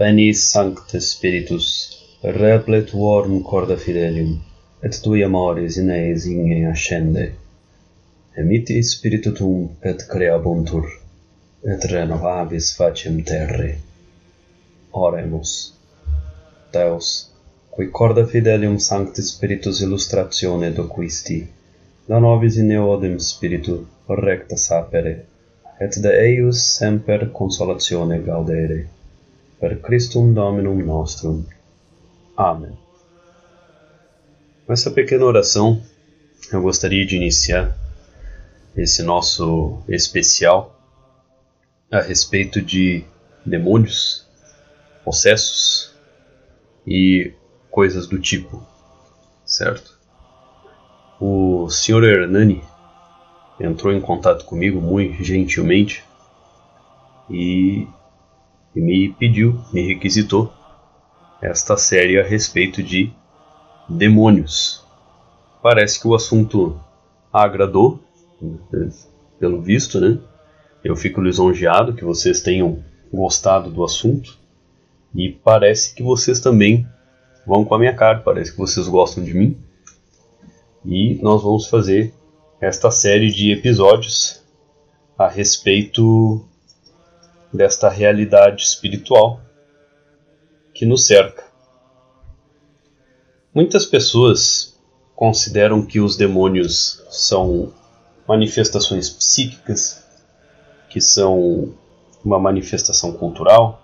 Veni Sancte Spiritus, repletuorum corda fidelium, et tui amoris in eis inge ascende. Emiti spiritu tum, et creabuntur, et renovavis facem terre. Oremus. Deus, qui corda fidelium sancti spiritus illustratione doquisti, da nobis in eodem spiritu recta sapere, et de eius semper consolatione gaudere. Per Christum Dominum nostrum. Amém. Com essa pequena oração, eu gostaria de iniciar esse nosso especial a respeito de demônios, processos e coisas do tipo, certo? O Sr. Hernani entrou em contato comigo muito gentilmente e, e me pediu, me requisitou esta série a respeito de demônios. Parece que o assunto agradou, pelo visto, né? Eu fico lisonjeado que vocês tenham gostado do assunto e parece que vocês também vão com a minha cara, parece que vocês gostam de mim. E nós vamos fazer esta série de episódios a respeito desta realidade espiritual que nos cerca. Muitas pessoas consideram que os demônios são manifestações psíquicas, que são uma manifestação cultural,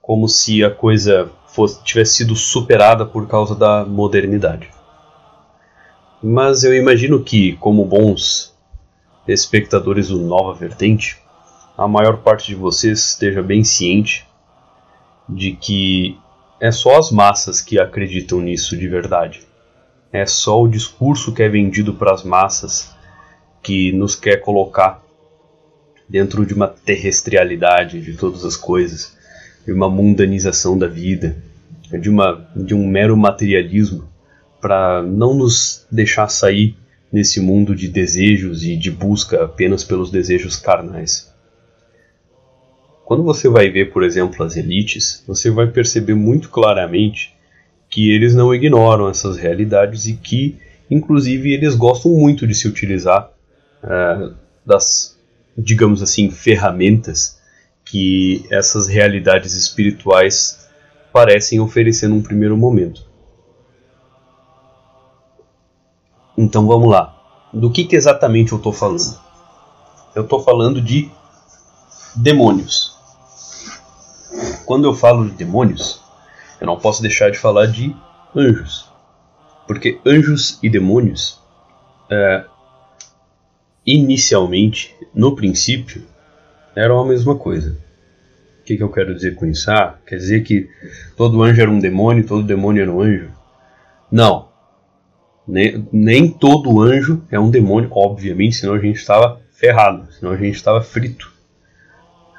como se a coisa fosse, tivesse sido superada por causa da modernidade. Mas eu imagino que, como bons espectadores do Nova Vertente, a maior parte de vocês esteja bem ciente de que é só as massas que acreditam nisso de verdade. É só o discurso que é vendido para as massas que nos quer colocar dentro de uma terrestrialidade de todas as coisas, de uma mundanização da vida, de, uma, de um mero materialismo para não nos deixar sair nesse mundo de desejos e de busca apenas pelos desejos carnais. Quando você vai ver, por exemplo, as elites, você vai perceber muito claramente que eles não ignoram essas realidades e que, inclusive, eles gostam muito de se utilizar uh, das, digamos assim, ferramentas que essas realidades espirituais parecem oferecer num primeiro momento. Então vamos lá. Do que, que exatamente eu estou falando? Eu estou falando de demônios. Quando eu falo de demônios, eu não posso deixar de falar de anjos. Porque anjos e demônios, é, inicialmente, no princípio, eram a mesma coisa. O que, que eu quero dizer com isso? Ah, quer dizer que todo anjo era um demônio, todo demônio era um anjo? Não. Nem, nem todo anjo é um demônio, obviamente, senão a gente estava ferrado, senão a gente estava frito.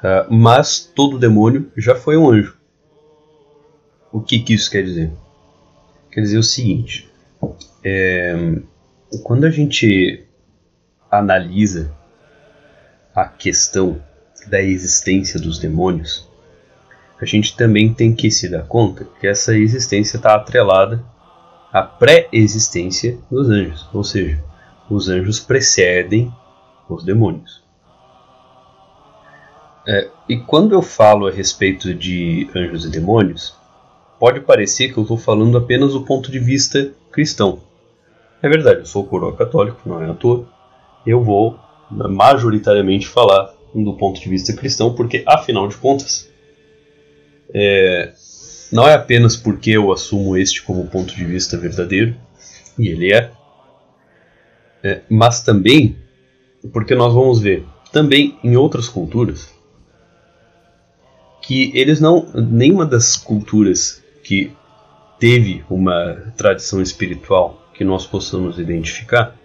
Uh, mas todo demônio já foi um anjo. O que, que isso quer dizer? Quer dizer o seguinte: é, quando a gente analisa a questão da existência dos demônios, a gente também tem que se dar conta que essa existência está atrelada a pré-existência dos anjos, ou seja, os anjos precedem os demônios. É, e quando eu falo a respeito de anjos e demônios, pode parecer que eu estou falando apenas do ponto de vista cristão. É verdade, eu sou coroa católico, não é à toa. Eu vou majoritariamente falar do ponto de vista cristão, porque afinal de contas, é, não é apenas porque eu assumo este como ponto de vista verdadeiro, e ele é, é mas também porque nós vamos ver também em outras culturas que eles não nenhuma das culturas que teve uma tradição espiritual que nós possamos identificar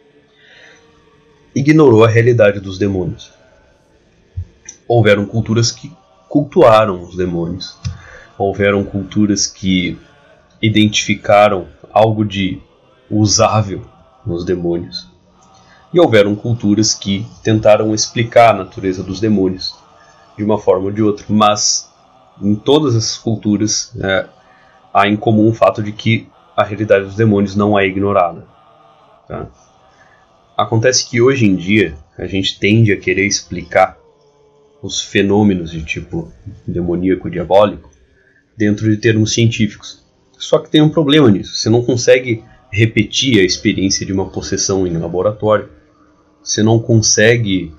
ignorou a realidade dos demônios. Houveram culturas que cultuaram os demônios houveram culturas que identificaram algo de usável nos demônios. E houveram culturas que tentaram explicar a natureza dos demônios de uma forma ou de outra, mas em todas essas culturas é, há em comum o fato de que a realidade dos demônios não é ignorada. Tá? Acontece que hoje em dia a gente tende a querer explicar os fenômenos de tipo demoníaco diabólico dentro de termos científicos. Só que tem um problema nisso. Você não consegue repetir a experiência de uma possessão em laboratório. Você não consegue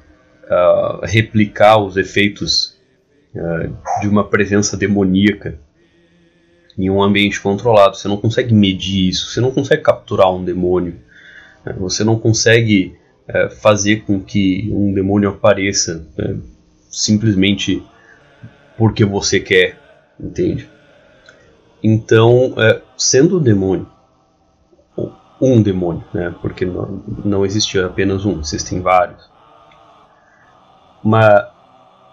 uh, replicar os efeitos de uma presença demoníaca em um ambiente controlado. Você não consegue medir isso. Você não consegue capturar um demônio. Uh, você não consegue uh, fazer com que um demônio apareça simplesmente porque você quer, entende? Então, sendo o demônio um demônio, né? Porque não, não existe apenas um, existem vários. Uma,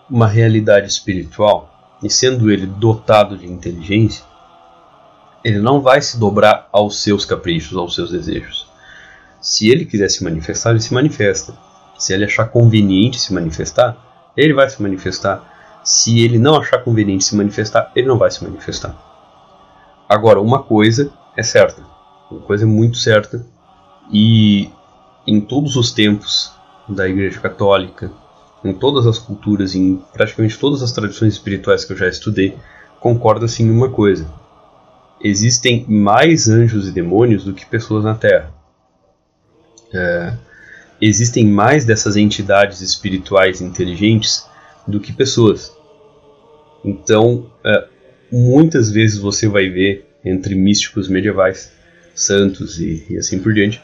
uma realidade espiritual, e sendo ele dotado de inteligência, ele não vai se dobrar aos seus caprichos, aos seus desejos. Se ele quiser se manifestar, ele se manifesta. Se ele achar conveniente se manifestar, ele vai se manifestar. Se ele não achar conveniente se manifestar, ele não vai se manifestar. Agora, uma coisa é certa: uma coisa muito certa. E em todos os tempos da Igreja Católica, em todas as culturas, em praticamente todas as tradições espirituais que eu já estudei, concorda-se em uma coisa: existem mais anjos e demônios do que pessoas na Terra. É, existem mais dessas entidades espirituais inteligentes do que pessoas. Então, é, muitas vezes você vai ver entre místicos medievais santos e, e assim por diante,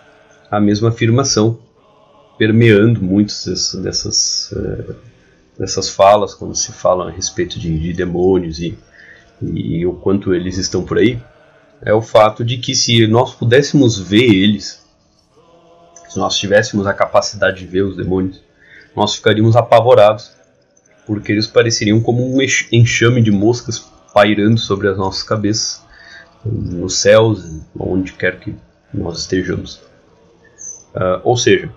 a mesma afirmação permeando muitas dessas, dessas, uh, dessas falas quando se fala a respeito de, de demônios e, e, o quanto eles estão por aí, é o fato de que se nós pudéssemos ver eles, se nós tivéssemos a capacidade de ver os demônios, nós ficaríamos apavorados, porque eles pareceriam como um enxame de moscas pairando sobre as nossas cabeças nos céus, onde quer que nós estejamos. Uh, ou seja,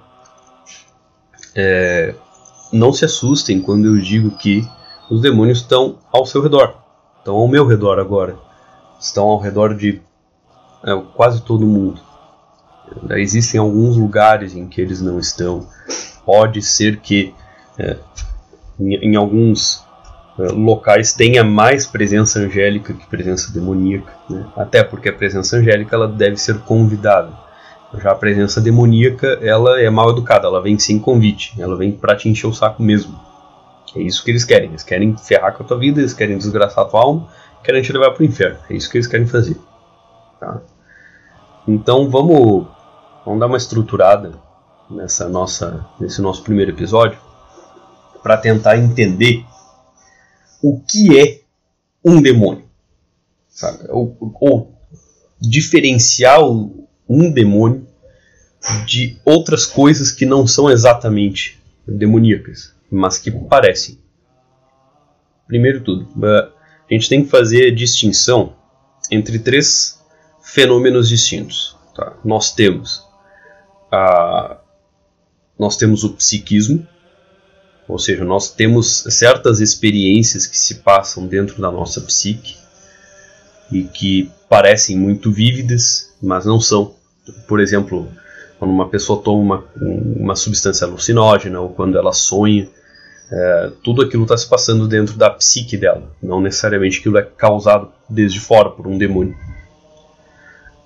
é, não se assustem quando eu digo que os demônios estão ao seu redor, estão ao meu redor agora, estão ao redor de é, quase todo mundo. Existem alguns lugares em que eles não estão. Pode ser que é, em, em alguns eh, locais tenha mais presença angélica que presença demoníaca, né? até porque a presença angélica ela deve ser convidada. Já a presença demoníaca ela é mal educada, ela vem sem convite, ela vem para te encher o saco mesmo. É isso que eles querem, eles querem ferrar com a tua vida, eles querem desgraçar a tua alma, querem te levar para o inferno. É isso que eles querem fazer. Tá? Então vamos, vamos dar uma estruturada nessa nossa, nesse nosso primeiro episódio para tentar entender o que é um demônio. Sabe? Ou, ou diferenciar um demônio de outras coisas que não são exatamente demoníacas, mas que parecem. Primeiro tudo, a gente tem que fazer a distinção entre três fenômenos distintos. Tá? Nós temos a, nós temos o psiquismo, ou seja, nós temos certas experiências que se passam dentro da nossa psique e que parecem muito vívidas, mas não são. Por exemplo, quando uma pessoa toma uma, uma substância alucinógena ou quando ela sonha, é, tudo aquilo está se passando dentro da psique dela, não necessariamente aquilo é causado desde fora por um demônio.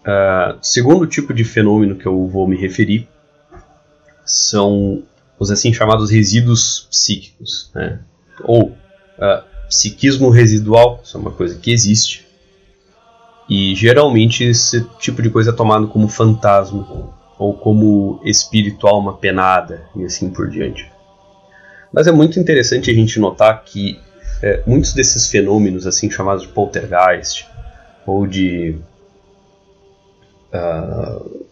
Uh, segundo tipo de fenômeno que eu vou me referir são os assim chamados resíduos psíquicos, né? ou uh, psiquismo residual, isso é uma coisa que existe, e geralmente esse tipo de coisa é tomado como fantasma ou como espírito alma penada e assim por diante. Mas é muito interessante a gente notar que é, muitos desses fenômenos assim chamados de poltergeist ou de uh,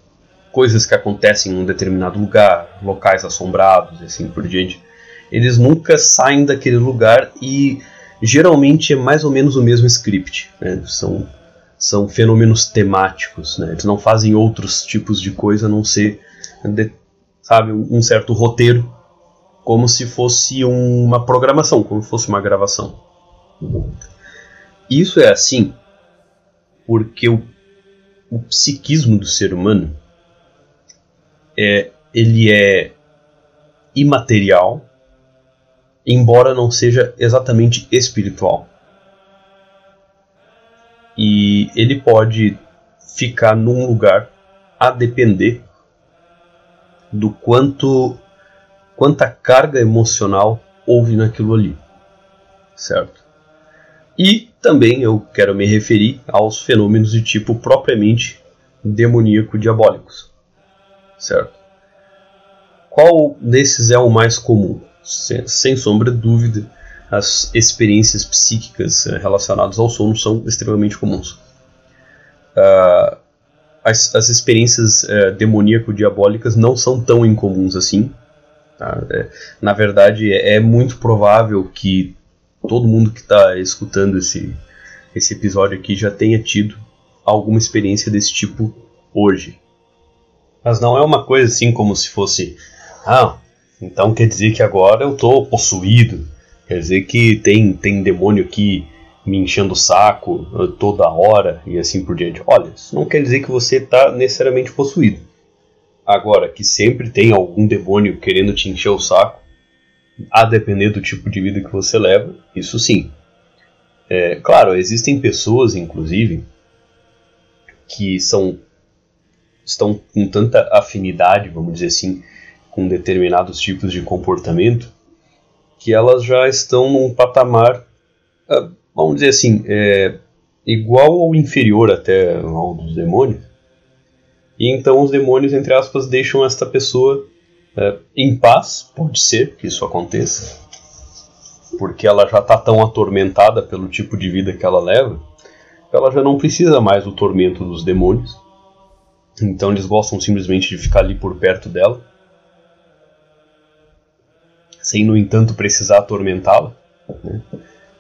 coisas que acontecem em um determinado lugar, locais assombrados e assim por diante, eles nunca saem daquele lugar e geralmente é mais ou menos o mesmo script. Né? São, são fenômenos temáticos, né? eles não fazem outros tipos de coisa a não ser de, sabe, um certo roteiro, como se fosse uma programação, como se fosse uma gravação. Isso é assim porque o, o psiquismo do ser humano é, ele é imaterial, embora não seja exatamente espiritual. E ele pode ficar num lugar a depender do quanto quanta carga emocional houve naquilo ali, certo? E também eu quero me referir aos fenômenos de tipo propriamente demoníaco diabólicos, certo? Qual desses é o mais comum? Sem, sem sombra de dúvida, as experiências psíquicas eh, relacionadas ao sono são extremamente comuns. Uh, as, as, experiências uh, demoníaco-diabólicas não são tão incomuns assim. Tá? É, na verdade, é, é muito provável que todo mundo que está escutando esse, esse episódio aqui já tenha tido alguma experiência desse tipo hoje. Mas não é uma coisa assim como se fosse, ah, então quer dizer que agora eu estou possuído, quer dizer que tem, tem demônio aqui me enchendo o saco toda hora e assim por diante. Olha, isso não quer dizer que você está necessariamente possuído. Agora, que sempre tem algum demônio querendo te encher o saco, a depender do tipo de vida que você leva, isso sim. É, claro, existem pessoas, inclusive, que são estão com tanta afinidade, vamos dizer assim, com determinados tipos de comportamento, que elas já estão num patamar, ah, vamos dizer assim, é, igual ou inferior até ao dos demônios. E então os demônios, entre aspas, deixam esta pessoa é, em paz, pode ser que isso aconteça, porque ela já está tão atormentada pelo tipo de vida que ela leva, que ela já não precisa mais do tormento dos demônios. Então eles gostam simplesmente de ficar ali por perto dela, sem no entanto precisar atormentá-la, né?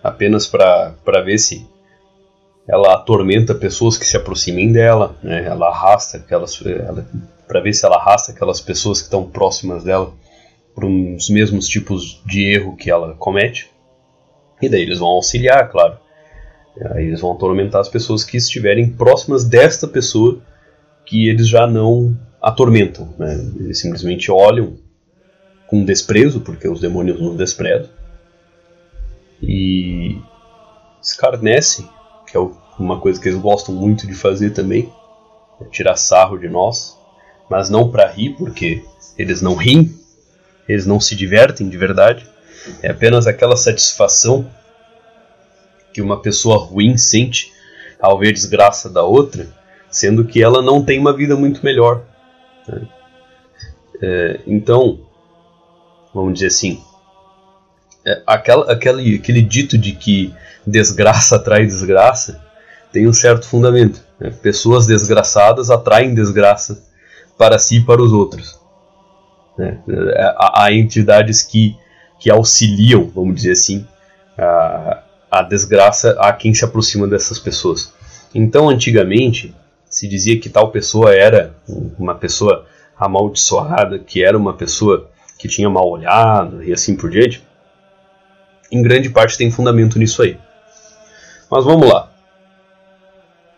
apenas para ver se ela atormenta pessoas que se aproximem dela, né? ela arrasta aquelas, ela para ver se ela arrasta aquelas pessoas que estão próximas dela para os mesmos tipos de erro que ela comete. E daí eles vão auxiliar, claro. Aí eles vão atormentar as pessoas que estiverem próximas desta pessoa que eles já não atormentam. Né? Eles simplesmente olham com desprezo, porque os demônios nos desprezam, e escarnecem, que é uma coisa que eles gostam muito de fazer também, é tirar sarro de nós, mas não para rir, porque eles não riem, eles não se divertem de verdade. É apenas aquela satisfação que uma pessoa ruim sente ao ver desgraça da outra, sendo que ela não tem uma vida muito melhor. Né? É, então, vamos dizer assim, é, aquela, aquele, aquele dito de que desgraça atrai desgraça tem um certo fundamento. Né? Pessoas desgraçadas atraem desgraça para si e para os outros. Né? Há, há, entidades que, que auxiliam, vamos dizer assim, a, a desgraça a quem se aproxima dessas pessoas. Então, antigamente, se dizia que tal pessoa era uma pessoa amaldiçoada, que era uma pessoa que tinha mal olhado e assim por diante. Em grande parte tem fundamento nisso aí. Mas vamos lá.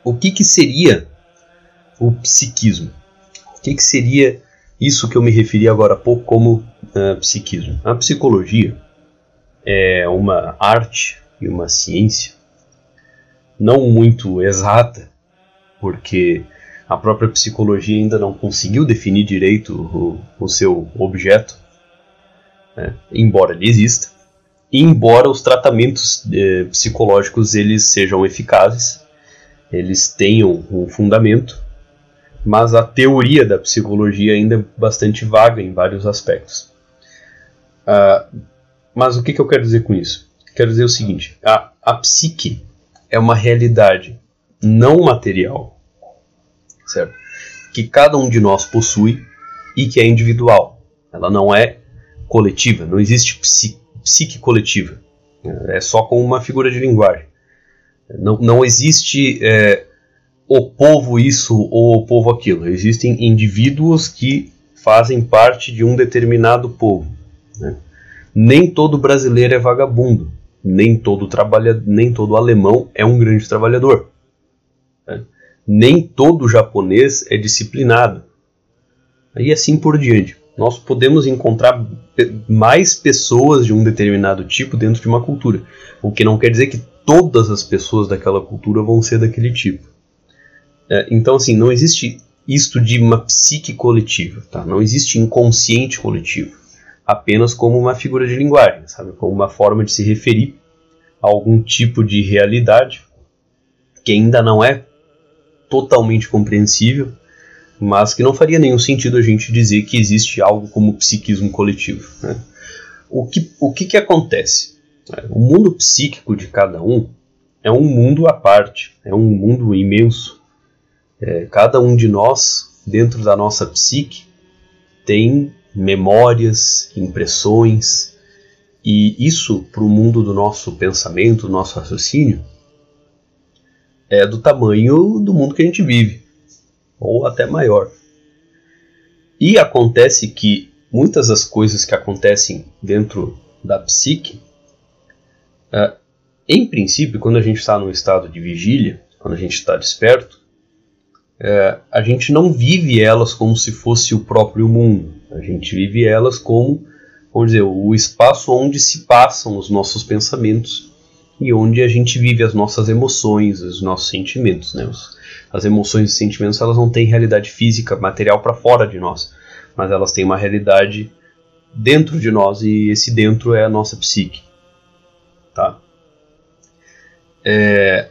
O que, que seria o psiquismo? O que, que seria isso que eu me referi agora há pouco como uh, psiquismo? A psicologia é uma arte e uma ciência não muito exata, porque a própria psicologia ainda não conseguiu definir direito o, o seu objeto, né? embora ele exista, e embora os tratamentos eh, psicológicos eles sejam eficazes, eles tenham um fundamento, mas a teoria da psicologia ainda é bastante vaga em vários aspectos. Uh, mas o que, que eu quero dizer com isso? Quero dizer o seguinte: a, a psique é uma realidade não material, certo? Que cada um de nós possui e que é individual. Ela não é coletiva, não existe psique, psique coletiva. É só com uma figura de linguagem. Não, não existe é, o povo isso ou o povo aquilo. Existem indivíduos que fazem parte de um determinado povo. Né? Nem todo brasileiro é vagabundo. nem todo trabalha, nem todo alemão é um grande trabalhador. Né? Nem todo japonês é disciplinado. E assim por diante. Nós podemos encontrar mais pessoas de um determinado tipo dentro de uma cultura, o que não quer dizer que todas as pessoas daquela cultura vão ser daquele tipo. É, então, assim, não existe isto de uma psique coletiva, tá? Não existe inconsciente coletivo, apenas como uma figura de linguagem, sabe? Como uma forma de se referir a algum tipo de realidade que ainda não é totalmente compreensível, mas que não faria nenhum sentido a gente dizer que existe algo como psiquismo coletivo. Né? O, que, o que, que acontece? O mundo psíquico de cada um é um mundo à parte, é um mundo imenso. É, cada um de nós, dentro da nossa psique, tem memórias, impressões, e isso para o mundo do nosso pensamento, do nosso raciocínio, é do tamanho do mundo que a gente vive, ou até maior. E acontece que muitas das coisas que acontecem dentro da psique, é, em princípio, quando a gente está no estado de vigília, quando a gente está desperto, é, a gente não vive elas como se fosse o próprio mundo. A gente vive elas como, vamos dizer, o espaço onde se passam os nossos pensamentos e onde a gente vive as nossas emoções, os nossos sentimentos. Né? As emoções e sentimentos elas não têm realidade física, material para fora de nós, mas elas têm uma realidade dentro de nós e esse dentro é a nossa psique. Tá? É,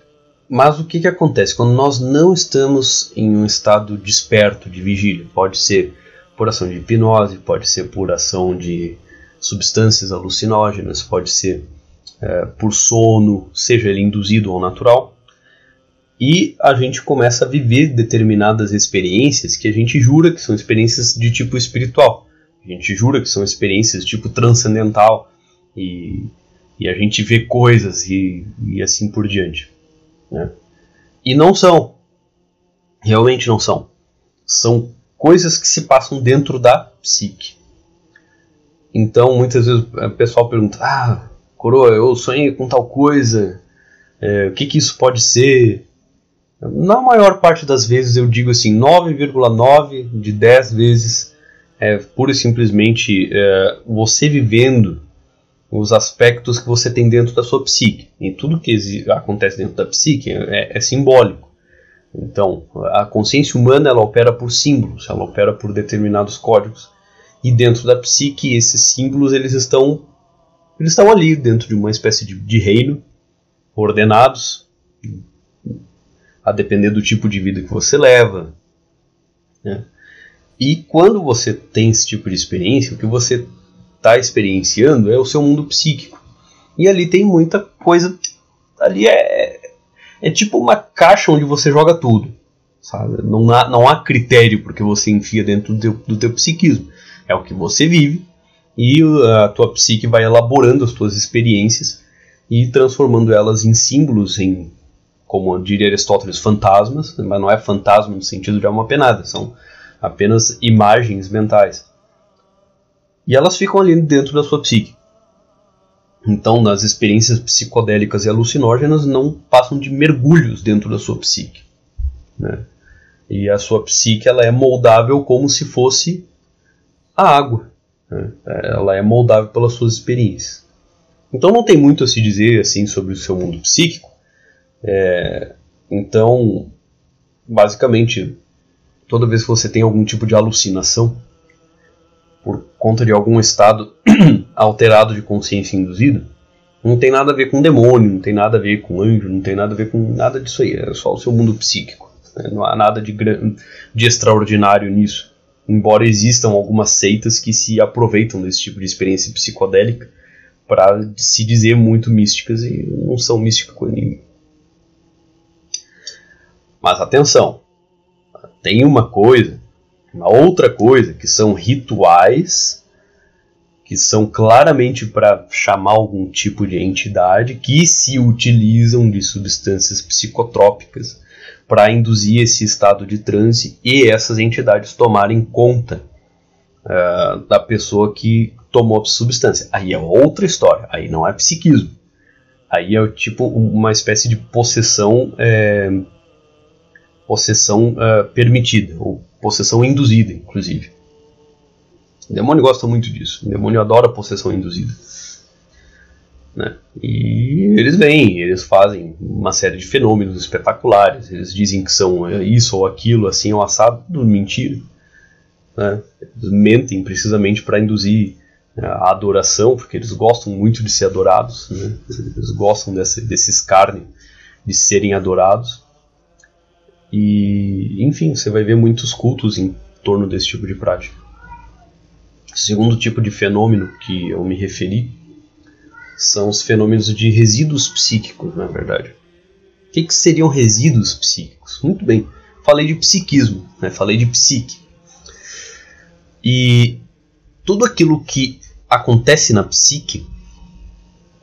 mas o que, que acontece quando nós não estamos em um estado desperto de vigília? Pode ser por ação de hipnose, pode ser por ação de substâncias alucinógenas, pode ser é, por sono, seja ele induzido ou natural. E a gente começa a viver determinadas experiências que a gente jura que são experiências de tipo espiritual. A gente jura que são experiências de tipo transcendental. E, e a gente vê coisas e, e assim por diante. Né? E não são. Realmente não são. São coisas que se passam dentro da psique. Então, muitas vezes o pessoal pergunta: Ah, coroa, eu sonhei com tal coisa, é, o que, que isso pode ser? Na maior parte das vezes eu digo assim: 9,9 de 10 vezes é pura e simplesmente é, você vivendo os aspectos que você tem dentro da sua psique. E tudo que acontece dentro da psique é, é, simbólico. Então, a consciência humana ela opera por símbolos, ela opera por determinados códigos. E dentro da psique, esses símbolos eles estão eles estão ali dentro de uma espécie de, de reino, ordenados, a depender do tipo de vida que você leva. Né? E quando você tem esse tipo de experiência, o que você está experienciando é o seu mundo psíquico. E ali tem muita coisa. Ali é, é tipo uma caixa onde você joga tudo. Sabe? Não, há, não há critério porque você enfia dentro do teu, do teu psiquismo. É o que você vive e a tua psique vai elaborando as tuas experiências e transformando elas em símbolos, em, como diria Aristóteles, fantasmas, mas não é fantasma no sentido de alma penada, são apenas imagens mentais. E elas ficam ali dentro da sua psique. Então, nas experiências psicodélicas e alucinógenas, não passam de mergulhos dentro da sua psique. Né? E a sua psique ela é moldável como se fosse a água. Né? Ela é moldável pelas suas experiências. Então, não tem muito a se dizer assim sobre o seu mundo psíquico. É, então, basicamente, toda vez que você tem algum tipo de alucinação, por conta de algum estado alterado de consciência induzida, não tem nada a ver com demônio, não tem nada a ver com anjo, não tem nada a ver com nada disso aí, é só o seu mundo psíquico. Né? Não há nada de, de extraordinário nisso. Embora existam algumas seitas que se aproveitam desse tipo de experiência psicodélica para se dizer muito místicas e não são místicas com ninguém. Mas atenção, tem uma coisa uma outra coisa que são rituais que são claramente para chamar algum tipo de entidade que se utilizam de substâncias psicotrópicas para induzir esse estado de transe e essas entidades tomarem conta uh, da pessoa que tomou a substância. Aí é outra história, aí não é psiquismo. Aí é tipo uma espécie de possessão, é, possessão uh, permitida, ou possessão induzida, inclusive. O demônio gosta muito disso. O demônio adora possessão induzida. Né? E eles vêm, eles fazem uma série de fenômenos espetaculares. Eles dizem que são isso ou aquilo, assim ou assado, mentira. Né? Eles mentem precisamente para induzir né, a adoração, porque eles gostam muito de ser adorados. Né? Eles gostam desse, desse escárnio de serem adorados. E, enfim, você vai ver muitos cultos em torno desse tipo de prática. O segundo tipo de fenômeno que eu me referi são os fenômenos de resíduos psíquicos, na verdade. O que, que seriam resíduos psíquicos? Muito bem, falei de psiquismo, né? falei de psique. E tudo aquilo que acontece na psique,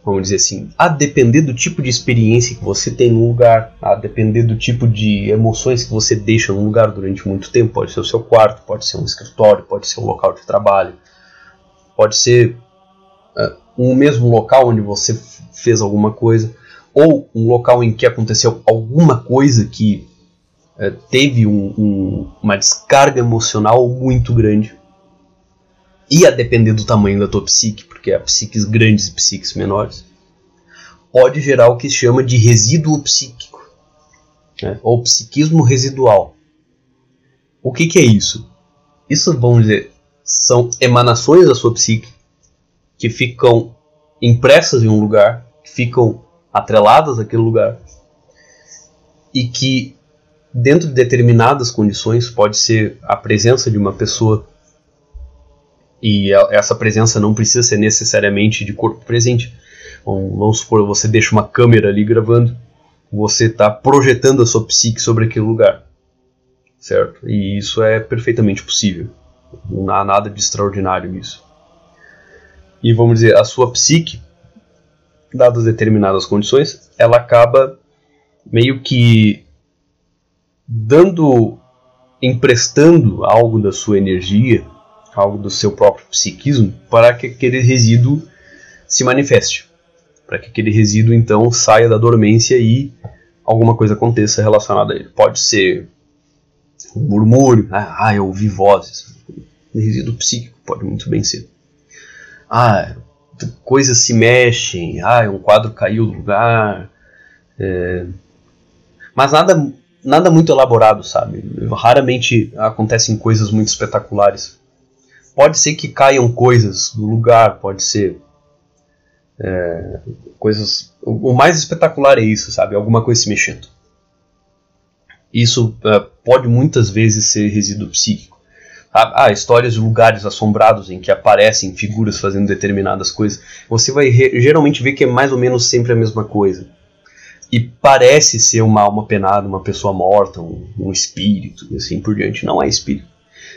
vamos dizer assim, a depender do tipo de experiência que você tem no lugar, a depender do tipo de emoções que você deixa no lugar durante muito tempo, pode ser o seu quarto, pode ser um escritório, pode ser um local de trabalho, pode ser uh, um mesmo local onde você fez alguma coisa, ou um local em que aconteceu alguma coisa que é, teve um, um, uma descarga emocional muito grande. E a depender do tamanho da tua psique, porque há psiques grandes e psiques menores, pode gerar o que se chama de resíduo psíquico, né? ou psiquismo residual. O que, que é isso? Isso, vamos dizer, são emanações da sua psique que ficam impressas em um lugar, que ficam atreladas àquele lugar e que dentro de determinadas condições pode ser a presença de uma pessoa e essa presença não precisa ser necessariamente de corpo presente. Vamos supor, você deixa uma câmera ali gravando, você está projetando a sua psique sobre aquele lugar, certo? E isso é perfeitamente possível. Não há nada de extraordinário nisso e vamos dizer, a sua psique, dadas determinadas condições, ela acaba meio que dando, emprestando algo da sua energia, algo do seu próprio psiquismo, para que aquele resíduo se manifeste. Para que aquele resíduo então saia da dormência e alguma coisa aconteça relacionada a ele. Pode ser um murmúrio, ah, eu ouvi vozes. Resíduo psíquico pode muito bem ser ah, coisas se mexem, ah, um quadro caiu do lugar. É... Mas nada, nada muito elaborado, sabe? Raramente acontecem coisas muito espetaculares. Pode ser que caiam coisas do lugar, pode ser é, coisas. O mais espetacular é isso, sabe? Alguma coisa se mexendo. Isso é, pode muitas vezes ser resíduo psíquico. Ah, histórias de lugares assombrados em que aparecem figuras fazendo determinadas coisas. Você vai geralmente ver que é mais ou menos sempre a mesma coisa. E parece ser uma alma penada, uma pessoa morta, um, um espírito e assim por diante. Não é espírito.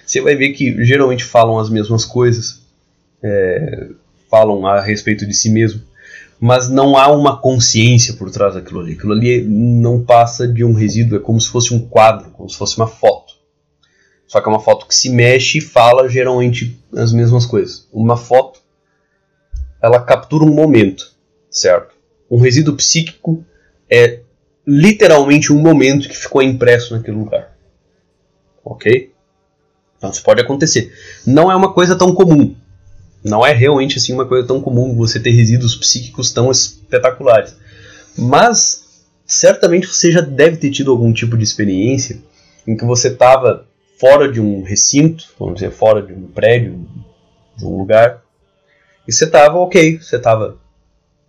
Você vai ver que geralmente falam as mesmas coisas, é, falam a respeito de si mesmo, mas não há uma consciência por trás daquilo ali. Aquilo ali não passa de um resíduo, é como se fosse um quadro, como se fosse uma foto. Só que é uma foto que se mexe e fala geralmente as mesmas coisas. Uma foto, ela captura um momento, certo? Um resíduo psíquico é literalmente um momento que ficou impresso naquele lugar. Ok? Então isso pode acontecer. Não é uma coisa tão comum. Não é realmente assim uma coisa tão comum você ter resíduos psíquicos tão espetaculares. Mas certamente você já deve ter tido algum tipo de experiência em que você estava fora de um recinto, vamos dizer, fora de um prédio, de um lugar, e você tava ok, você tava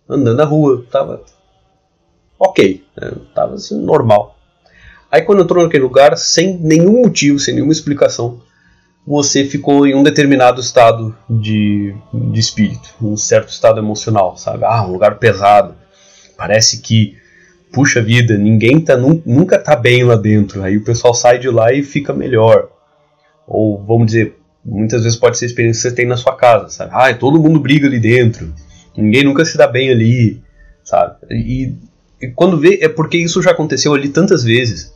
andando na rua, tava ok, né? tava assim, normal. Aí quando entrou naquele lugar, sem nenhum motivo, sem nenhuma explicação, você ficou em um determinado estado de, de espírito, um certo estado emocional, sabe? Ah, um lugar pesado. Parece que puxa vida, ninguém tá, nunca tá bem lá dentro. Aí o pessoal sai de lá e fica melhor. Ou vamos dizer, muitas vezes pode ser a experiência que você tem na sua casa, sabe? Ah, todo mundo briga ali dentro. Ninguém nunca se dá bem ali, sabe? E, e quando vê, é porque isso já aconteceu ali tantas vezes.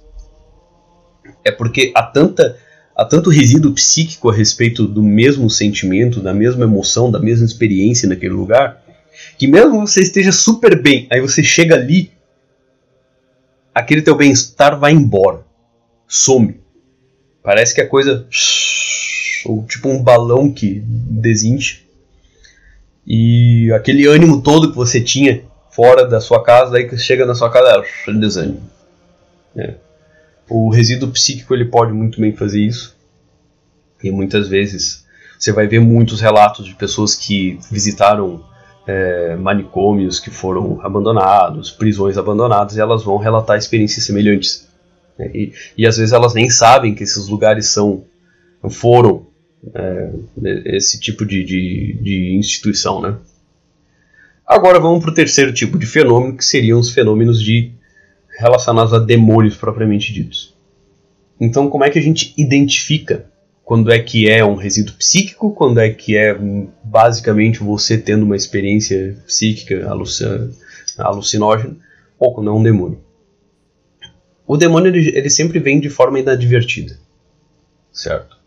É porque há tanta há tanto resíduo psíquico a respeito do mesmo sentimento, da mesma emoção, da mesma experiência naquele lugar, que mesmo você esteja super bem, aí você chega ali, aquele teu bem-estar vai embora, some. Parece que a coisa ou tipo um balão que desincha. E aquele ânimo todo que você tinha fora da sua casa, aí que chega na sua casa, é desânimo. É. O resíduo psíquico ele pode muito bem fazer isso. E muitas vezes você vai ver muitos relatos de pessoas que visitaram é, manicômios que foram abandonados, prisões abandonadas, e elas vão relatar experiências semelhantes. Né? E, e às vezes elas nem sabem que esses lugares são foram é, esse tipo de, de, de, instituição, né? Agora vamos para o terceiro tipo de fenômeno, que seriam os fenômenos de relacionados a demônios propriamente ditos. Então, como é que a gente identifica quando é que é um resíduo psíquico, quando é que é basicamente você tendo uma experiência psíquica alucinógena, ou quando é um demônio? O demônio ele, ele sempre vem de forma inadvertida, certo?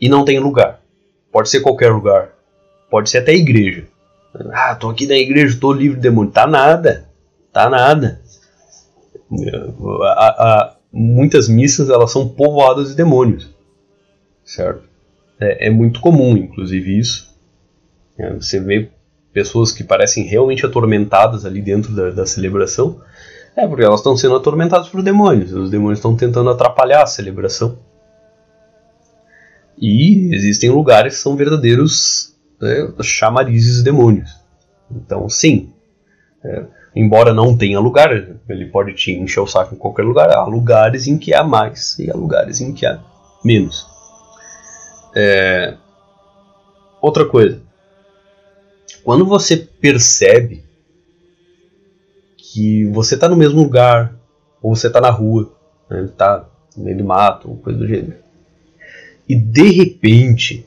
E não tem lugar. Pode ser qualquer lugar. Pode ser até igreja. Ah, tô aqui na igreja, tô livre de demônio. Tá nada. Tá nada. A, a, muitas missas elas são povoadas de demônios, certo? É, é muito comum, inclusive isso. É, você vê pessoas que parecem realmente atormentadas ali dentro da, da celebração, é porque elas estão sendo atormentadas por demônios. Os demônios estão tentando atrapalhar a celebração. E existem lugares que são verdadeiros né, chamarizes de demônios. Então, sim. É, embora não tenha lugar, ele pode te encher o saco em qualquer lugar. Há lugares em que há mais e há lugares em que há menos. É... Outra coisa. Quando você percebe que você está no mesmo lugar, ou você está na rua, está né, tá no meio do mato, ou coisa do gênero, e de repente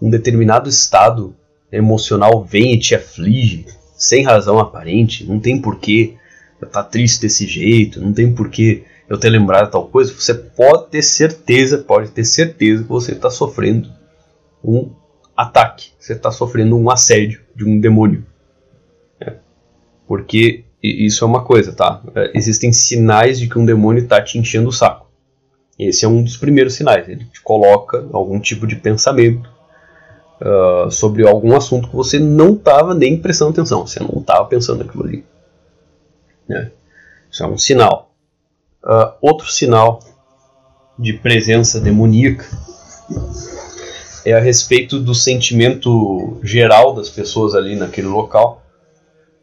um determinado estado emocional vem e te aflige, sem razão aparente, não tem porquê eu estar tá triste desse jeito, não tem porquê eu ter lembrado tal coisa, você pode ter certeza, pode ter certeza que você está sofrendo um ataque, você está sofrendo um assédio de um demônio. É. Porque isso é uma coisa, tá? É, existem sinais de que um demônio está te enchendo o saco. Esse é um dos primeiros sinais. Ele te coloca algum tipo de pensamento uh, sobre algum assunto que você não estava nem prestando atenção, você não estava pensando naquilo ali. Né? Isso é um sinal. Uh, outro sinal de presença demoníaca é a respeito do sentimento geral das pessoas ali naquele local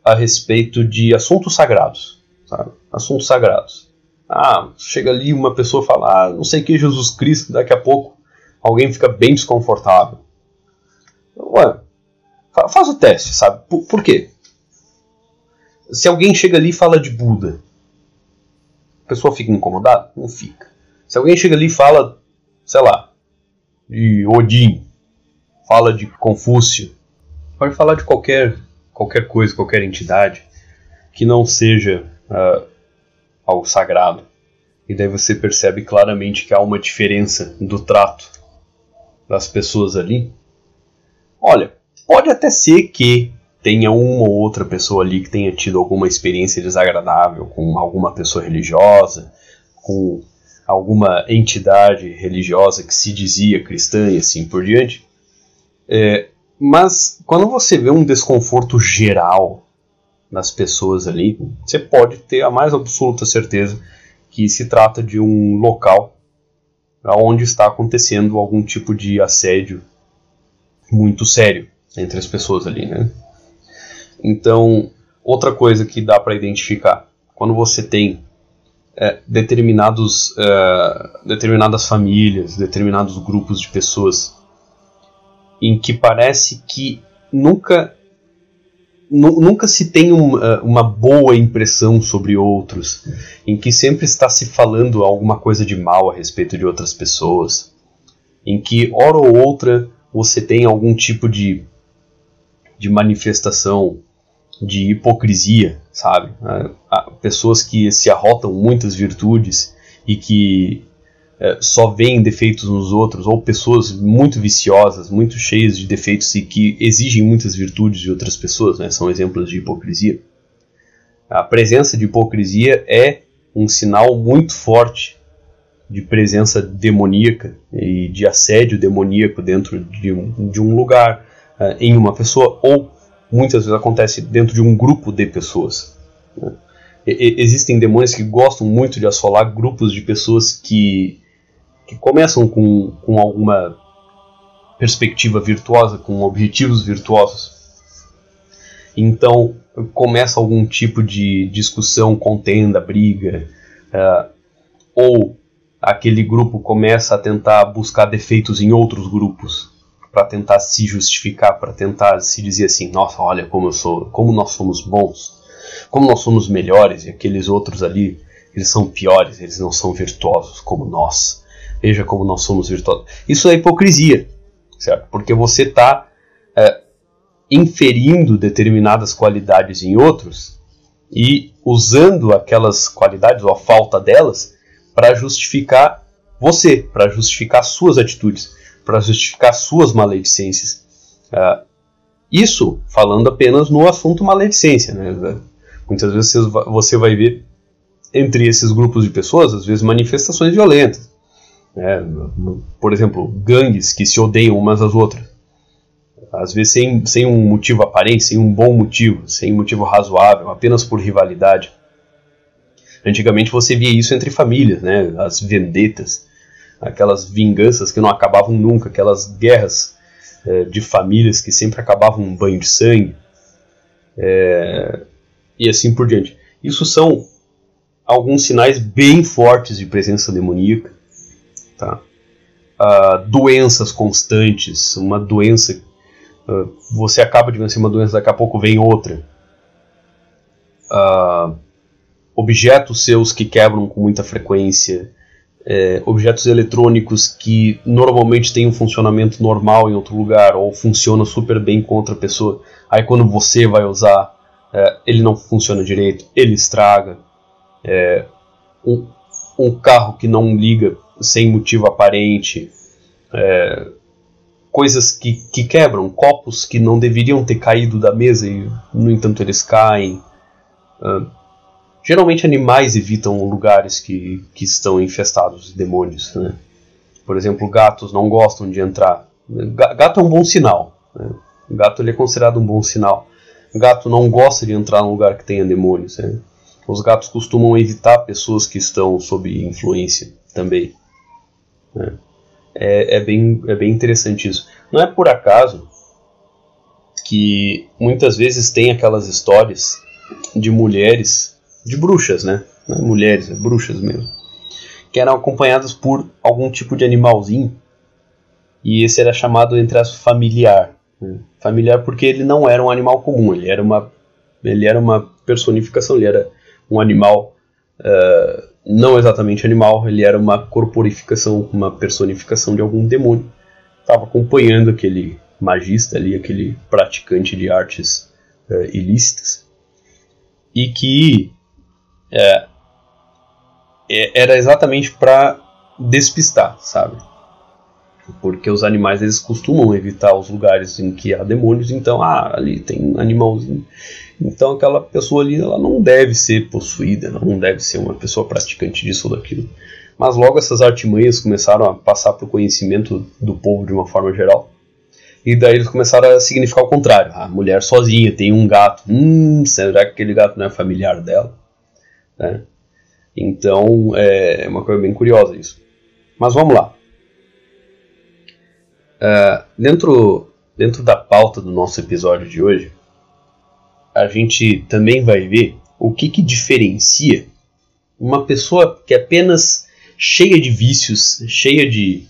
a respeito de assuntos sagrados, sabe? Assuntos sagrados. Ah, chega ali uma pessoa fala, ah, não sei que Jesus Cristo, daqui a pouco alguém fica bem desconfortável. Ué, faz o teste, sabe? Por, por quê? Se alguém chega ali e fala de Buda, a pessoa fica incomodada? Não fica. Se alguém chega ali e fala, sei lá, de Odin, fala de Confúcio, pode falar de qualquer, qualquer coisa, qualquer entidade que não seja uh, algo sagrado. E daí você percebe claramente que há uma diferença do trato das pessoas ali Olha, pode até ser que tenha uma ou outra pessoa ali que tenha tido alguma experiência desagradável com alguma pessoa religiosa, com alguma entidade religiosa que se dizia cristã e assim por diante. É, mas quando você vê um desconforto geral nas pessoas ali, você pode ter a mais absoluta certeza que se trata de um local onde está acontecendo algum tipo de assédio muito sério entre as pessoas ali, né? Então, outra coisa que dá para identificar, quando você tem é, determinados, é, determinadas famílias, determinados grupos de pessoas em que parece que nunca nunca se tem um, é, uma boa impressão sobre outros, em que sempre está se falando alguma coisa de mal a respeito de outras pessoas, em que hora ou outra você tem algum tipo de, de manifestação de hipocrisia, sabe? Há pessoas que se arrotam muitas virtudes e que é, só veem defeitos nos outros, ou pessoas muito viciosas, muito cheias de defeitos e que exigem muitas virtudes de outras pessoas, né? são exemplos de hipocrisia. A presença de hipocrisia é um sinal muito forte de presença demoníaca e de assédio demoníaco dentro de um, de um lugar, uh, em uma pessoa, ou muitas vezes acontece dentro de um grupo de pessoas. Né? E, existem demônios que gostam muito de assolar grupos de pessoas que que começam com, com alguma perspectiva virtuosa, com objetivos virtuosos. Então começa algum tipo de discussão, contenda, briga, uh, ou aquele grupo começa a tentar buscar defeitos em outros grupos para tentar se justificar, para tentar se dizer assim, nossa, olha como eu sou, como nós somos bons, como nós somos melhores e aqueles outros ali, eles são piores, eles não são virtuosos como nós. Veja como nós somos virtuosos. Isso é hipocrisia, certo? Porque você está é, inferindo determinadas qualidades em outros e usando aquelas qualidades ou a falta delas para justificar você, para justificar suas atitudes, para justificar suas maledicências. Uh, isso falando apenas no assunto maledicência. Né? Muitas vezes você vai ver entre esses grupos de pessoas, às vezes, manifestações violentas. É, por exemplo, gangues que se odeiam umas às outras. Às vezes sem, sem um motivo aparente, sem um bom motivo, sem um motivo razoável, apenas por rivalidade. Antigamente você via isso entre famílias, né? as vendetas, aquelas vinganças que não acabavam nunca, aquelas guerras é, de famílias que sempre acabavam um banho de sangue. É, e assim por diante. Isso são alguns sinais bem fortes de presença demoníaca Tá? Uh, doenças constantes, uma doença. Uh, você acaba de vencer uma doença, daqui a pouco vem outra. Uh, objetos seus que quebram com muita frequência. É, objetos eletrônicos que normalmente têm um funcionamento normal em outro lugar ou funcionam super bem com outra pessoa. Aí quando você vai usar, é, ele não funciona direito, ele estraga. É, um, um carro que não liga sem motivo aparente, é, coisas que, que quebram, copos que não deveriam ter caído da mesa e, no entanto, eles caem. Geralmente, animais evitam lugares que, que estão infestados de demônios. Né? Por exemplo, gatos não gostam de entrar. Gato é um bom sinal. Né? Gato ele é considerado um bom sinal. Gato não gosta de entrar num lugar que tenha demônios. Né? Os gatos costumam evitar pessoas que estão sob influência também. Né? É, é, bem, é bem interessante isso. Não é por acaso que muitas vezes tem aquelas histórias de mulheres, de bruxas, né? É mulheres, é bruxas mesmo, que eram acompanhadas por algum tipo de animalzinho e esse era chamado entre as familiar. Né? Familiar porque ele não era um animal comum, ele era uma, ele era uma personificação, ele era um animal uh, não exatamente animal, ele era uma corporificação, uma personificação de algum demônio. Estava acompanhando aquele magista ali, aquele praticante de artes uh, ilícitas, e que é, era exatamente para despistar, sabe? Porque os animais eles costumam evitar os lugares em que há demônios, então, ah, ali tem um animalzinho. Então aquela pessoa ali ela não deve ser possuída, não deve ser uma pessoa praticante disso ou daquilo. Mas logo essas artimanhas começaram a passar para o conhecimento do povo de uma forma geral. E daí eles começaram a significar o contrário. A mulher sozinha tem um gato. Hum, será que aquele gato não é familiar dela? Né? Então é uma coisa bem curiosa isso. Mas vamos lá. Uh, dentro, dentro da pauta do nosso episódio de hoje, a gente também vai ver o que, que diferencia uma pessoa que é apenas cheia de vícios, cheia de.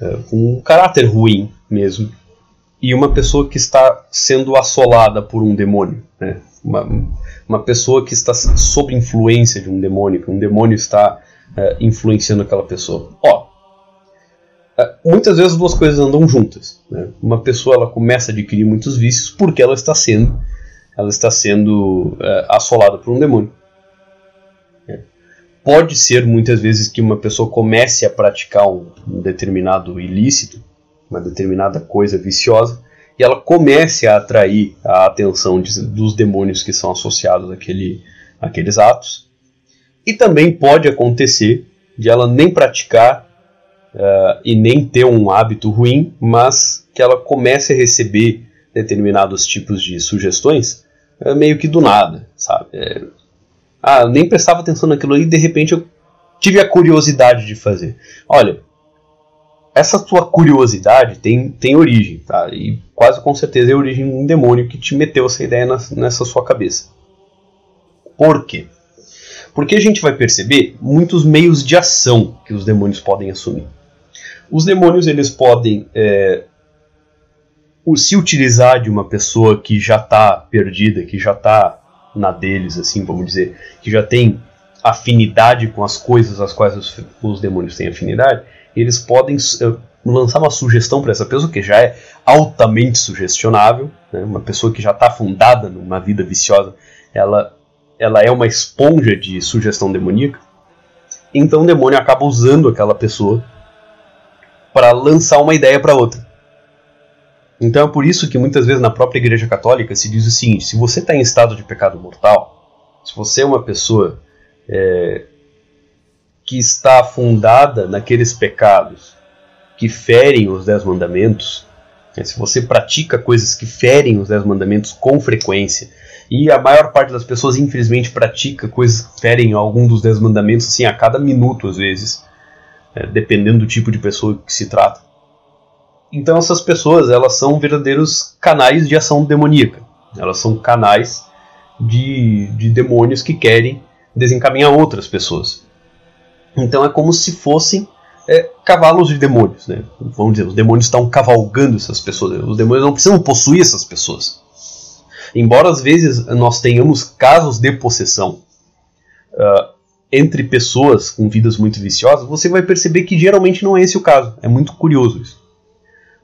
Uh, com um caráter ruim mesmo, e uma pessoa que está sendo assolada por um demônio. Né? Uma, uma pessoa que está sob influência de um demônio, que um demônio está uh, influenciando aquela pessoa. Ó, uh, muitas vezes as duas coisas andam juntas. Né? Uma pessoa ela começa a adquirir muitos vícios porque ela está sendo ela está sendo é, assolada por um demônio. É. pode ser muitas vezes que uma pessoa comece a praticar um, um determinado ilícito, uma determinada coisa viciosa, e ela comece a atrair a atenção de, dos demônios que são associados àquele, àqueles atos. E também pode acontecer de ela nem praticar uh, e nem ter um hábito ruim, mas que ela comece a receber determinados tipos de sugestões uh, meio que do nada, sabe? É, ah, eu nem prestava atenção naquilo e de repente eu tive a curiosidade de fazer. Olha, essa tua curiosidade tem, tem origem, tá? E quase com certeza é origem de um demônio que te meteu essa ideia na, nessa sua cabeça. Por quê? Porque a gente vai perceber muitos meios de ação que os demônios podem assumir. Os demônios eles podem é, se utilizar de uma pessoa que já está perdida, que já está na deles, assim, vamos dizer, que já tem afinidade com as coisas às quais os, os demônios têm afinidade, eles podem uh, lançar uma sugestão para essa pessoa que já é altamente sugestionável, né? uma pessoa que já está fundada numa vida viciosa, ela, ela é uma esponja de sugestão demoníaca. Então o demônio acaba usando aquela pessoa para lançar uma ideia para outra. Então é por isso que muitas vezes na própria Igreja Católica se diz o seguinte: se você está em estado de pecado mortal, se você é uma pessoa é, que está afundada naqueles pecados que ferem os dez mandamentos, né, se você pratica coisas que ferem os dez mandamentos com frequência, e a maior parte das pessoas infelizmente pratica coisas que ferem algum dos dez mandamentos assim a cada minuto às vezes, é, dependendo do tipo de pessoa que se trata então essas pessoas elas são verdadeiros canais de ação demoníaca. Elas são canais de, de demônios que querem desencaminhar outras pessoas. Então é como se fossem é, cavalos de demônios. Né? Vamos dizer, os demônios estão cavalgando essas pessoas. Os demônios não precisam possuir essas pessoas. Embora às vezes nós tenhamos casos de possessão uh, entre pessoas com vidas muito viciosas, você vai perceber que geralmente não é esse o caso. É muito curioso isso.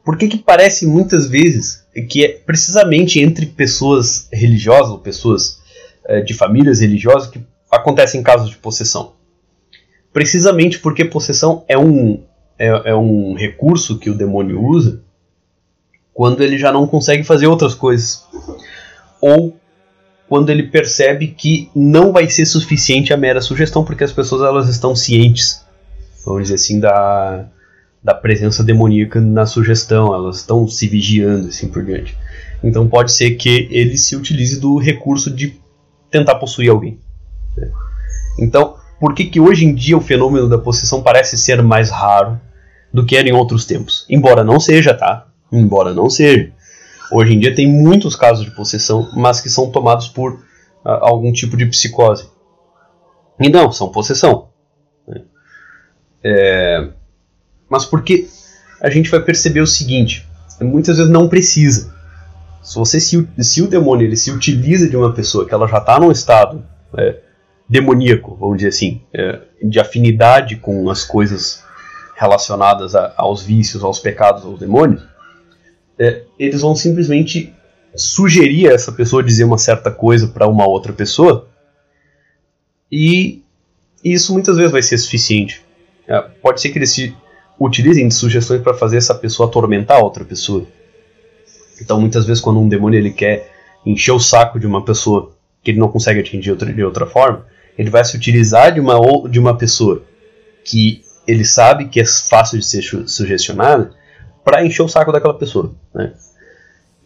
Por que, que parece muitas vezes que é precisamente entre pessoas religiosas ou pessoas é, de famílias religiosas que acontecem casos de possessão? Precisamente porque possessão é um, é, é um recurso que o demônio usa quando ele já não consegue fazer outras coisas. Ou quando ele percebe que não vai ser suficiente a mera sugestão, porque as pessoas elas estão cientes, vamos dizer assim, da, da presença demoníaca na sugestão, elas estão se vigiando assim por diante. Então pode ser que ele se utilize do recurso de tentar possuir alguém. Né? Então, por que, que hoje em dia o fenômeno da possessão parece ser mais raro do que era em outros tempos? Embora não seja, tá? Embora não seja. Hoje em dia tem muitos casos de possessão, mas que são tomados por uh, algum tipo de psicose. E não, são possessão. Né? É, mas porque a gente vai perceber o seguinte: muitas vezes não precisa. Se você se, se o demônio ele se utiliza de uma pessoa que ela já está num estado é, demoníaco, vamos dizer assim, é, de afinidade com as coisas relacionadas a, aos vícios, aos pecados, aos demônios, é, eles vão simplesmente sugerir a essa pessoa dizer uma certa coisa para uma outra pessoa e isso muitas vezes vai ser suficiente. É, pode ser que eles se utilizem de sugestões para fazer essa pessoa atormentar outra pessoa. Então, muitas vezes, quando um demônio ele quer encher o saco de uma pessoa que ele não consegue atingir de outra forma, ele vai se utilizar de uma, de uma pessoa que ele sabe que é fácil de ser sugestionada para encher o saco daquela pessoa. Né?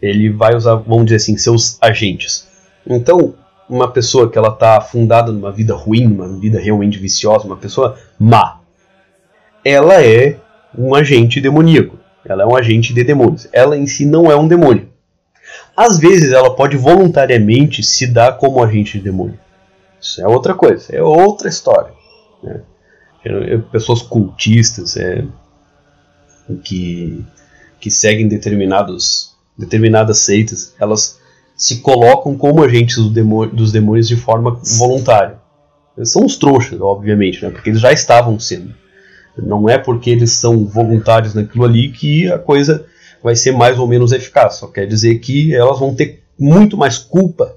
Ele vai usar, vamos dizer assim, seus agentes. Então, uma pessoa que ela está afundada numa vida ruim, numa vida realmente viciosa, uma pessoa má, ela é um agente demoníaco. Ela é um agente de demônios. Ela em si não é um demônio. Às vezes ela pode voluntariamente se dar como agente de demônio. Isso é outra coisa, é outra história. Né? Pessoas cultistas é, que, que seguem determinados, determinadas seitas, elas se colocam como agentes do demônio, dos demônios de forma voluntária. São os trouxas, obviamente, né? porque eles já estavam sendo. Não é porque eles são voluntários naquilo ali que a coisa vai ser mais ou menos eficaz. Só quer dizer que elas vão ter muito mais culpa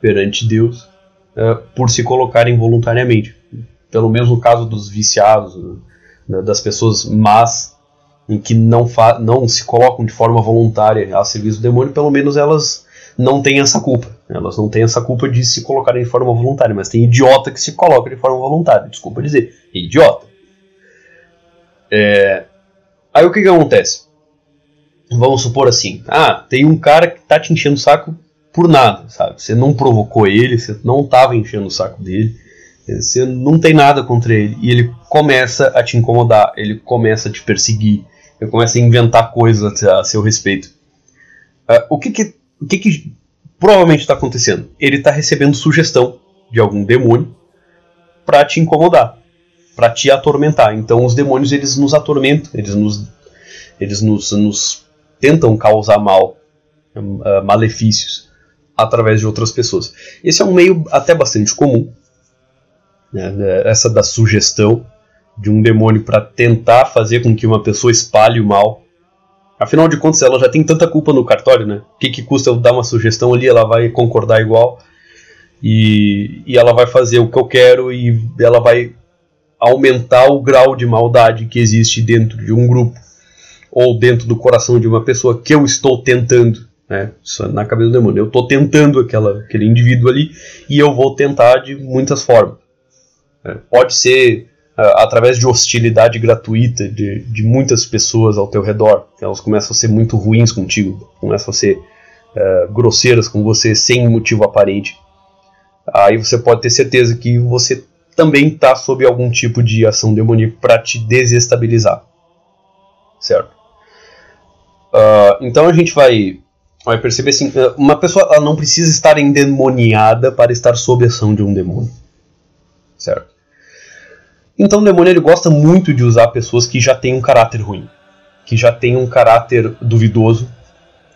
perante Deus uh, por se colocarem voluntariamente. Pelo menos no caso dos viciados, né, das pessoas más, em que não, não se colocam de forma voluntária a serviço do demônio, pelo menos elas não têm essa culpa. Elas não têm essa culpa de se colocarem de forma voluntária, mas tem idiota que se coloca de forma voluntária. Desculpa dizer, idiota. É... Aí o que, que acontece? Vamos supor assim: ah, tem um cara que tá te enchendo o saco por nada, sabe? Você não provocou ele, você não tava enchendo o saco dele, você não tem nada contra ele, e ele começa a te incomodar, ele começa a te perseguir, ele começa a inventar coisas a, seu respeito. Uh, o que que, o que, que provavelmente está acontecendo? Ele está recebendo sugestão de algum demônio para te incomodar, para te atormentar. Então os demônios eles nos atormentam, eles nos, eles nos, nos tentam causar mal, uh, malefícios através de outras pessoas. Esse é um meio até bastante comum, né, essa da sugestão de um demônio para tentar fazer com que uma pessoa espalhe o mal. Afinal de contas, ela já tem tanta culpa no cartório, né? O que, que custa eu dar uma sugestão ali? Ela vai concordar igual e, e ela vai fazer o que eu quero e ela vai aumentar o grau de maldade que existe dentro de um grupo ou dentro do coração de uma pessoa que eu estou tentando. Né? É na cabeça do demônio. Eu estou tentando aquela, aquele indivíduo ali e eu vou tentar de muitas formas. É, pode ser uh, através de hostilidade gratuita de, de muitas pessoas ao teu redor. Elas começam a ser muito ruins contigo, começam a ser uh, grosseiras com você sem motivo aparente. Aí você pode ter certeza que você também está sob algum tipo de ação demoníaca para te desestabilizar. Certo? Uh, então a gente vai, vai perceber assim: uma pessoa não precisa estar endemoniada para estar sob ação de um demônio certo? Então o demônio ele gosta muito de usar pessoas que já têm um caráter ruim, que já têm um caráter duvidoso,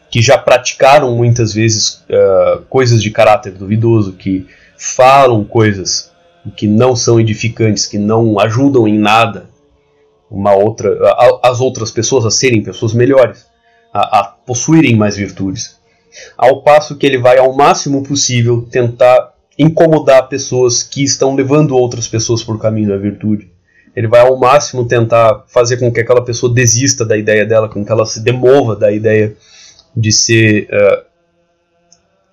que já praticaram muitas vezes uh, coisas de caráter duvidoso, que falam coisas que não são edificantes, que não ajudam em nada uma outra, a, as outras pessoas a serem pessoas melhores, a, a possuírem mais virtudes. Ao passo que ele vai ao máximo possível tentar incomodar pessoas que estão levando outras pessoas por caminho da virtude. Ele vai ao máximo tentar fazer com que aquela pessoa desista da ideia dela, com que ela se demova da ideia de ser, uh,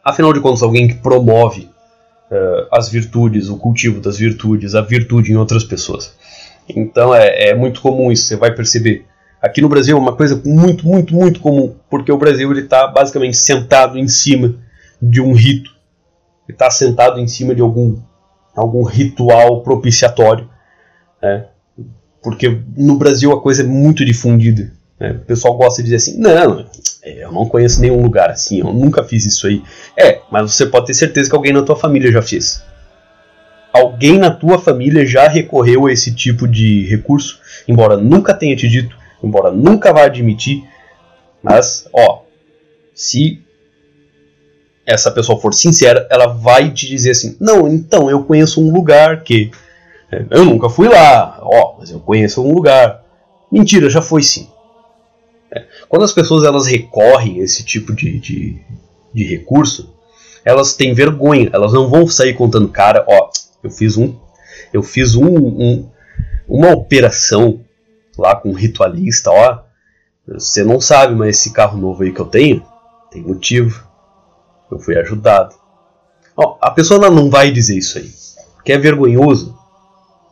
afinal de contas, alguém que promove uh, as virtudes, o cultivo das virtudes, a virtude em outras pessoas. Então é, é muito comum isso, você vai perceber. Aqui no Brasil é uma coisa muito, muito, muito comum, porque o Brasil está basicamente sentado em cima de um rito está sentado em cima de algum, algum ritual propiciatório. Né? Porque no Brasil a coisa é muito difundida. Né? O pessoal gosta de dizer assim: não, eu não conheço nenhum lugar assim, eu nunca fiz isso aí. É, mas você pode ter certeza que alguém na tua família já fez. Alguém na tua família já recorreu a esse tipo de recurso, embora nunca tenha te dito, embora nunca vá admitir. Mas, ó, se essa pessoa for sincera, ela vai te dizer assim: não, então eu conheço um lugar que. É, eu nunca fui lá, ó, mas eu conheço um lugar. Mentira, já foi sim. É, quando as pessoas elas recorrem a esse tipo de, de, de recurso, elas têm vergonha, elas não vão sair contando, cara, ó, eu fiz um. Eu fiz um, um uma operação lá com um ritualista, ó. Você não sabe, mas esse carro novo aí que eu tenho tem motivo eu fui ajudado. Ó, a pessoa não vai dizer isso aí, que é vergonhoso.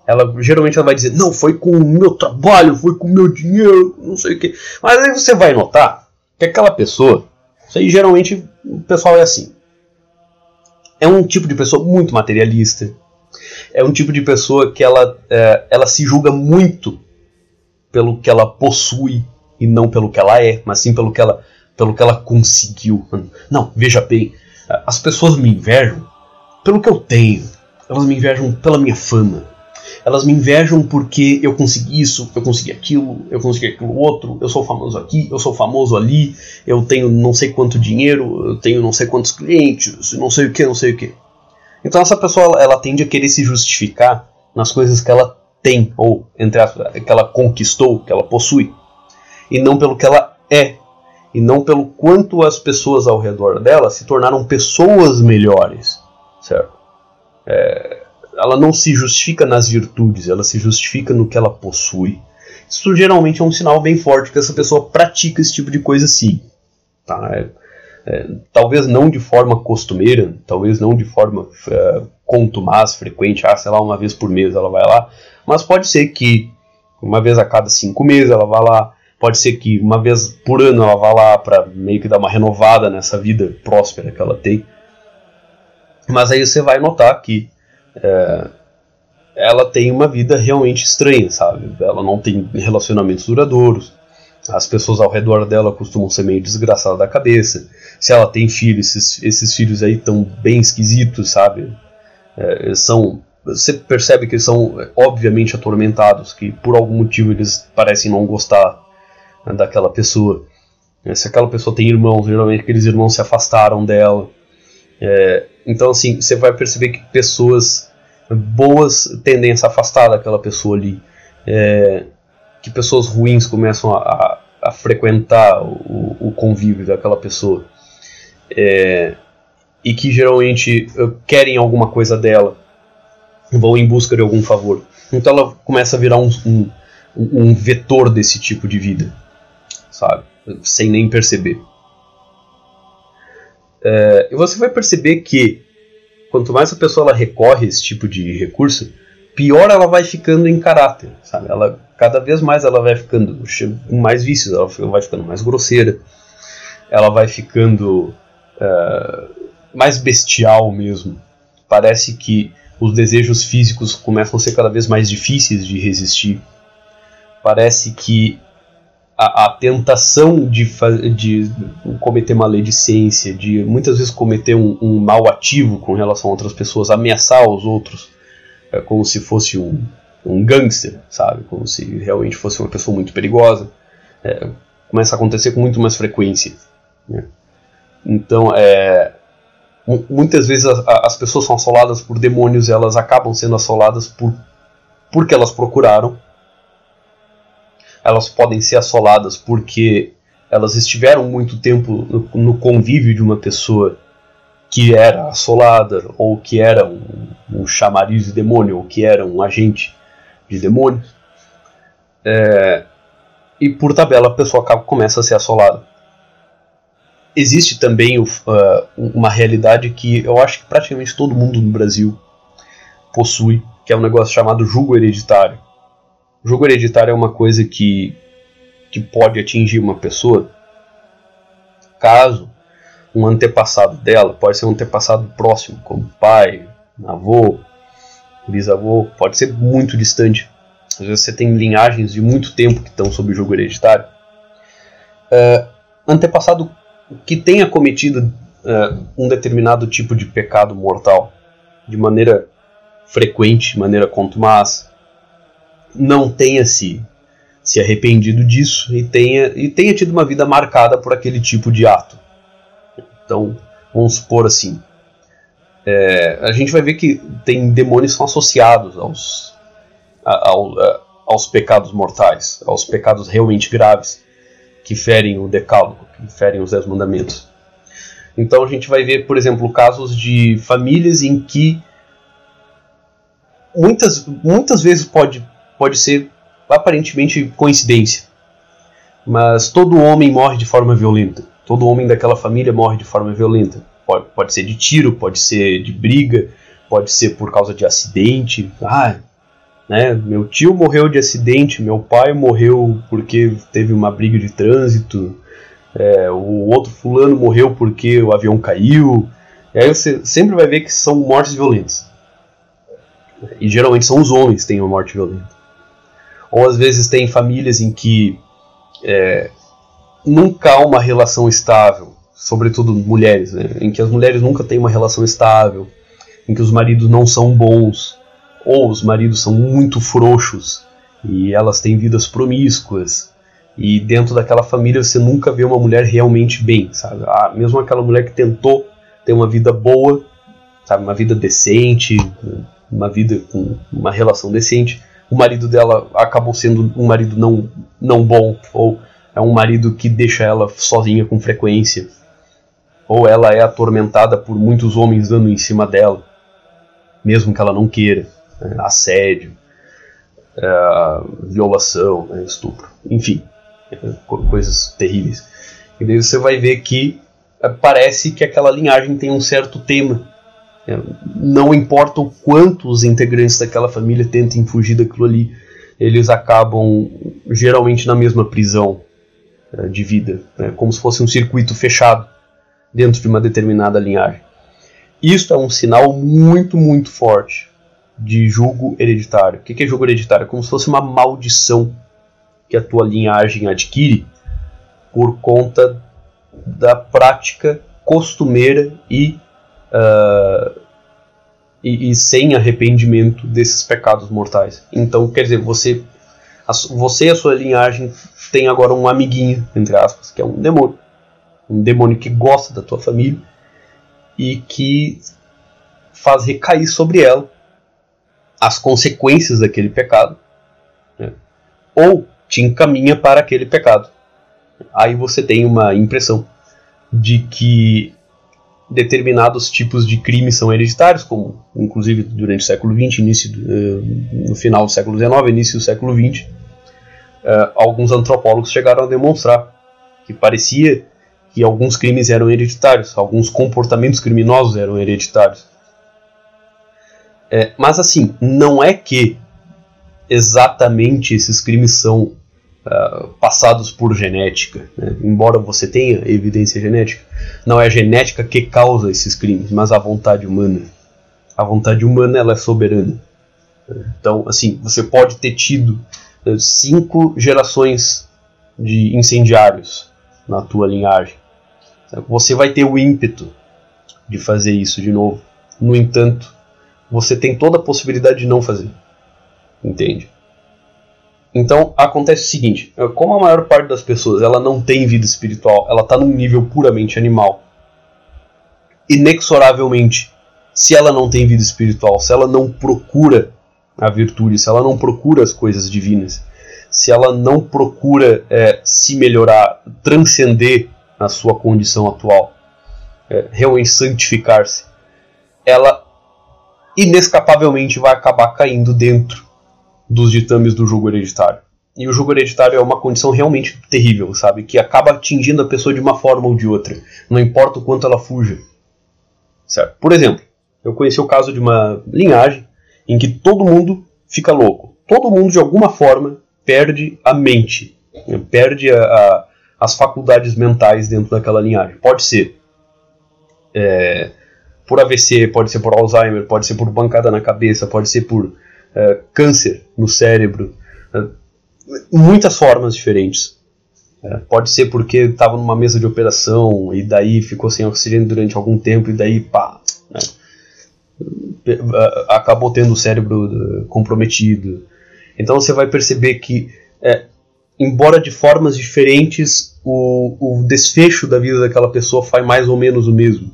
Ela geralmente ela vai dizer, não, foi com o meu trabalho, foi com o meu dinheiro, não sei o que. Mas aí você vai notar que aquela pessoa, isso aí geralmente o pessoal é assim. É um tipo de pessoa muito materialista. É um tipo de pessoa que ela, é, ela se julga muito pelo que ela possui e não pelo que ela é, mas sim pelo que ela pelo que ela conseguiu. Não, veja bem, as pessoas me invejam pelo que eu tenho. Elas me invejam pela minha fama. Elas me invejam porque eu consegui isso, eu consegui aquilo, eu consegui aquilo outro, eu sou famoso aqui, eu sou famoso ali, eu tenho não sei quanto dinheiro, eu tenho não sei quantos clientes, não sei o que, não sei o que. Então essa pessoa ela, ela tende a querer se justificar nas coisas que ela tem, ou entre aspas, que ela conquistou, que ela possui, e não pelo que ela é, e não pelo quanto as pessoas ao redor dela se tornaram pessoas melhores, certo? É, ela não se justifica nas virtudes, ela se justifica no que ela possui. Isso geralmente é um sinal bem forte que essa pessoa pratica esse tipo de coisa sim. Tá? É, é, talvez não de forma costumeira, talvez não de forma é, contumaz, frequente, ah, sei lá, uma vez por mês ela vai lá, mas pode ser que uma vez a cada cinco meses ela vá lá, pode ser que uma vez por ano ela vá lá para meio que dar uma renovada nessa vida próspera que ela tem. Mas aí você vai notar que é, ela tem uma vida realmente estranha, sabe? Ela não tem relacionamentos duradouros. As pessoas ao redor dela costumam ser meio desgraçadas da cabeça. Se ela tem filhos, esses, esses filhos aí estão bem esquisitos, sabe? É, são você percebe que eles são obviamente atormentados, que por algum motivo eles parecem não gostar né, daquela pessoa. É, se aquela pessoa tem irmãos, geralmente aqueles irmãos se afastaram dela. É, então, assim, você vai perceber que pessoas boas tendem a se afastar daquela pessoa ali. É, que pessoas ruins começam a, a, a frequentar o, o, convívio daquela pessoa. É, e que geralmente eh, querem alguma coisa dela, vão em busca de algum favor. Então ela começa a virar um, um, um vetor desse tipo de vida, sabe? Sem nem perceber. É, e você vai perceber que quanto mais a pessoa ela recorre a esse tipo de recurso, pior ela vai ficando em caráter, sabe? Ela cada vez mais ela vai ficando com mais vícios, ela vai ficando mais grosseira, ela vai ficando uh, mais bestial mesmo. Parece que os desejos físicos começam a ser cada vez mais difíceis de resistir. Parece que a, a tentação de, de cometer maledicência, de muitas vezes cometer um, um mal ativo com relação a outras pessoas, ameaçar os outros, é como se fosse um, um gangster, sabe? Como se realmente fosse uma pessoa muito perigosa. É, começa a acontecer com muito mais frequência. Né? Então, é, muitas vezes as, as, pessoas são assoladas por demônios, elas acabam sendo assoladas por porque elas procuraram elas podem ser assoladas porque elas estiveram muito tempo no, no convívio de uma pessoa que era assolada, ou que era um, um chamariz de demônio, ou que era um agente de demônio. É, e por tabela a pessoa acaba, começa a ser assolada. Existe também uh, uma realidade que eu acho que praticamente todo mundo no Brasil possui, que é um negócio chamado jugo hereditário. O jogo hereditário é uma coisa que, que pode atingir uma pessoa caso um antepassado dela, pode ser um antepassado próximo, como pai, avô, bisavô, pode ser muito distante. Às vezes você tem linhagens de muito tempo que estão sob o jogo hereditário. Uh, antepassado que tenha cometido uh, um determinado tipo de pecado mortal de maneira frequente, de maneira contumaz, não tenha se, se arrependido disso e tenha, e tenha tido uma vida marcada por aquele tipo de ato. Então, vamos supor assim. É, a gente vai ver que tem demônios são associados aos, ao, a, aos pecados mortais, aos pecados realmente graves que ferem o decálogo, que ferem os dez mandamentos. Então a gente vai ver, por exemplo, casos de famílias em que muitas, muitas vezes pode pode ser aparentemente coincidência. Mas todo homem morre de forma violenta. Todo homem daquela família morre de forma violenta. Pode, pode ser de tiro, pode ser de briga, pode ser por causa de acidente. Ah, né? Meu tio morreu de acidente, meu pai morreu porque teve uma briga de trânsito, é, o outro fulano morreu porque o avião caiu. E aí você sempre vai ver que são mortes violentas. E geralmente são os homens que têm uma morte violenta. Ou às vezes tem famílias em que é, nunca há uma relação estável, sobretudo mulheres, né? em que as mulheres nunca têm uma relação estável, em que os maridos não são bons, ou os maridos são muito frouxos e elas têm vidas promíscuas. E dentro daquela família você nunca vê uma mulher realmente bem, sabe? Ah, mesmo aquela mulher que tentou ter uma vida boa, sabe, uma vida decente, uma vida com uma relação decente, o marido dela acabou sendo um marido não, não bom, ou é um marido que deixa ela sozinha com frequência, ou ela é atormentada por muitos homens dando em cima dela. mesmo que ela não queira, né? assédio, é, violação, né? estupro, enfim, coisas terríveis. E daí você vai ver que é, parece que aquela linhagem tem um certo tema. É, não importa o quanto os integrantes daquela família tentem fugir daquilo ali, eles acabam geralmente na mesma prisão de vida, né? como se fosse um circuito fechado dentro de uma determinada linhagem. Isso é um sinal muito, muito forte de julgo hereditário. O que é julgo hereditário? É como se fosse uma maldição que a tua linhagem adquire por conta da prática costumeira e, uh, e, e, sem arrependimento desses pecados mortais. Então, quer dizer, você, a, você e a sua linhagem tem agora um amiguinho, entre aspas, que é um demônio. Um demônio que gosta da tua família e que faz recair sobre ela as consequências daquele pecado, né? ou te encaminha para aquele pecado. Aí você tem uma impressão de que determinados tipos de crimes são hereditários, como inclusive durante o século XX, início uh, no final do século XIX, início do século XX, eh, alguns antropólogos chegaram a demonstrar que parecia que alguns crimes eram hereditários, alguns comportamentos criminosos eram hereditários. É, mas assim, não é que exatamente esses crimes são uh, passados por genética. Né? Embora você tenha evidência genética, não é a genética que causa esses crimes, mas a vontade humana. A vontade humana ela é soberana. Então, assim, você pode ter tido uh, cinco gerações de incendiários na tua linhagem. Você vai ter o ímpeto de fazer isso de novo. No entanto, você tem toda a possibilidade de não fazer. Entende? Então acontece o seguinte: como a maior parte das pessoas ela não tem vida espiritual, ela está num nível puramente animal. Inexoravelmente, se ela não tem vida espiritual, se ela não procura a virtude, se ela não procura as coisas divinas, se ela não procura é, se melhorar, transcender a sua condição atual, é, realmente santificar-se, ela inescapavelmente vai acabar caindo dentro dos ditames do jogo hereditário. E o jogo hereditário é uma condição realmente terrível, sabe? Que acaba atingindo a pessoa de uma forma ou de outra. Não importa o quanto ela fuja. Certo? Por exemplo, eu conheci o caso de uma linhagem em que todo mundo fica louco. Todo mundo, de alguma forma, perde a mente. Né? Perde a, a, as faculdades mentais dentro daquela linhagem. Pode ser é, por AVC, pode ser por Alzheimer, pode ser por bancada na cabeça, pode ser por é, câncer no cérebro, é, muitas formas diferentes. É, pode ser porque estava numa mesa de operação e daí ficou sem oxigênio durante algum tempo e daí pá, né, acabou tendo o cérebro comprometido. Então você vai perceber que, embora de formas diferentes, o, o desfecho da vida daquela pessoa faz mais ou menos o mesmo.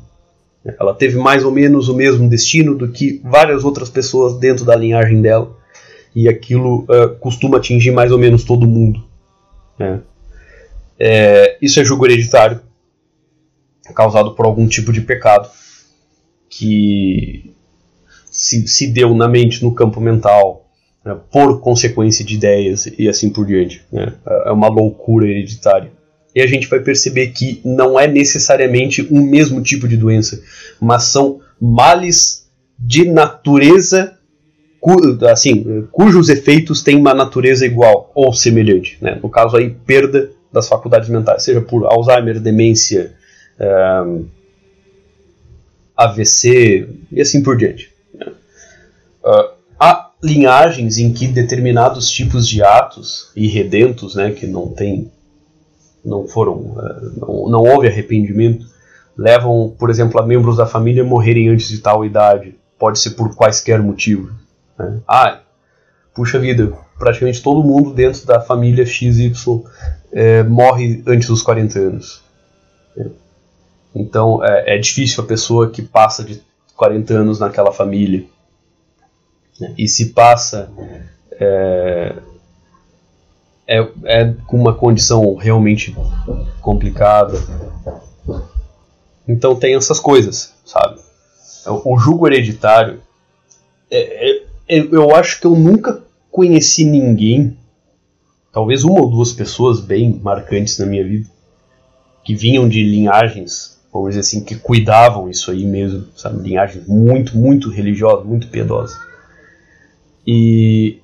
Ela teve mais ou menos o mesmo destino do que várias outras pessoas dentro da linhagem dela. E aquilo uh, costuma atingir mais ou menos todo mundo. Né? É, isso é julgo hereditário, causado por algum tipo de pecado que se, se deu na mente, no campo mental, né, por consequência de ideias e assim por diante. Né? É uma loucura hereditária e a gente vai perceber que não é necessariamente um mesmo tipo de doença, mas são males de natureza assim, cujos efeitos têm uma natureza igual ou semelhante. Né? No caso aí, perda das faculdades mentais, seja por Alzheimer, demência, AVC e assim por diante. Né? Uh, há linhagens em que determinados tipos de atos irredentos, né, que não têm não foram, eh, não, não houve arrependimento, levam, por exemplo, a membros da família morrerem antes de tal idade. Pode ser por quaisquer motivo. Né? Ah, puxa vida, praticamente todo mundo dentro da família XY é, morre antes dos 40 anos. Então é, é, difícil a pessoa que passa de 40 anos naquela família. Né? E se passa é, é, é uma condição realmente complicada. Então tem essas coisas, sabe? O jugo hereditário é, é, é, eu acho que eu nunca conheci ninguém, talvez uma ou duas pessoas bem marcantes na minha vida, que vinham de linhagens, vamos dizer assim, que cuidavam isso aí mesmo, sabe? Linhagens muito, muito religiosas, muito piedosas. E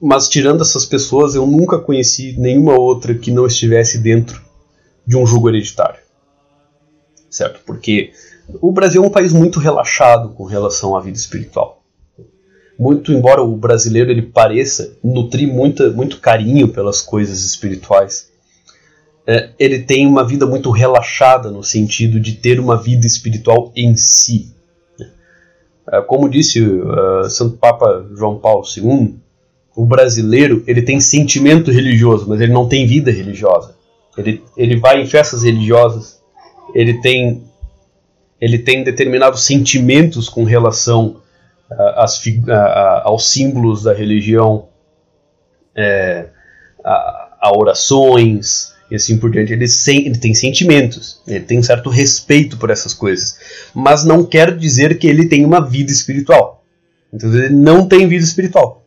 mas tirando essas pessoas, eu nunca conheci nenhuma outra que não estivesse dentro de um jogo hereditário. Certo? Porque o Brasil é um país muito relaxado com relação à vida espiritual. Muito embora o brasileiro ele pareça nutrir muita, muito carinho pelas coisas espirituais, é, ele tem uma vida muito relaxada no sentido de ter uma vida espiritual em si. É, como disse uh, Santo Papa João Paulo II, o brasileiro ele tem sentimento religioso, mas ele não tem vida religiosa. Ele, ele vai em festas religiosas, ele tem ele tem determinados sentimentos com relação uh, às, uh, aos símbolos da religião, é, a, a, orações e assim por diante. Ele, sem, ele tem sentimentos, ele tem um certo respeito por essas coisas, mas não quer dizer que ele tem uma vida espiritual. Então ele não tem vida espiritual.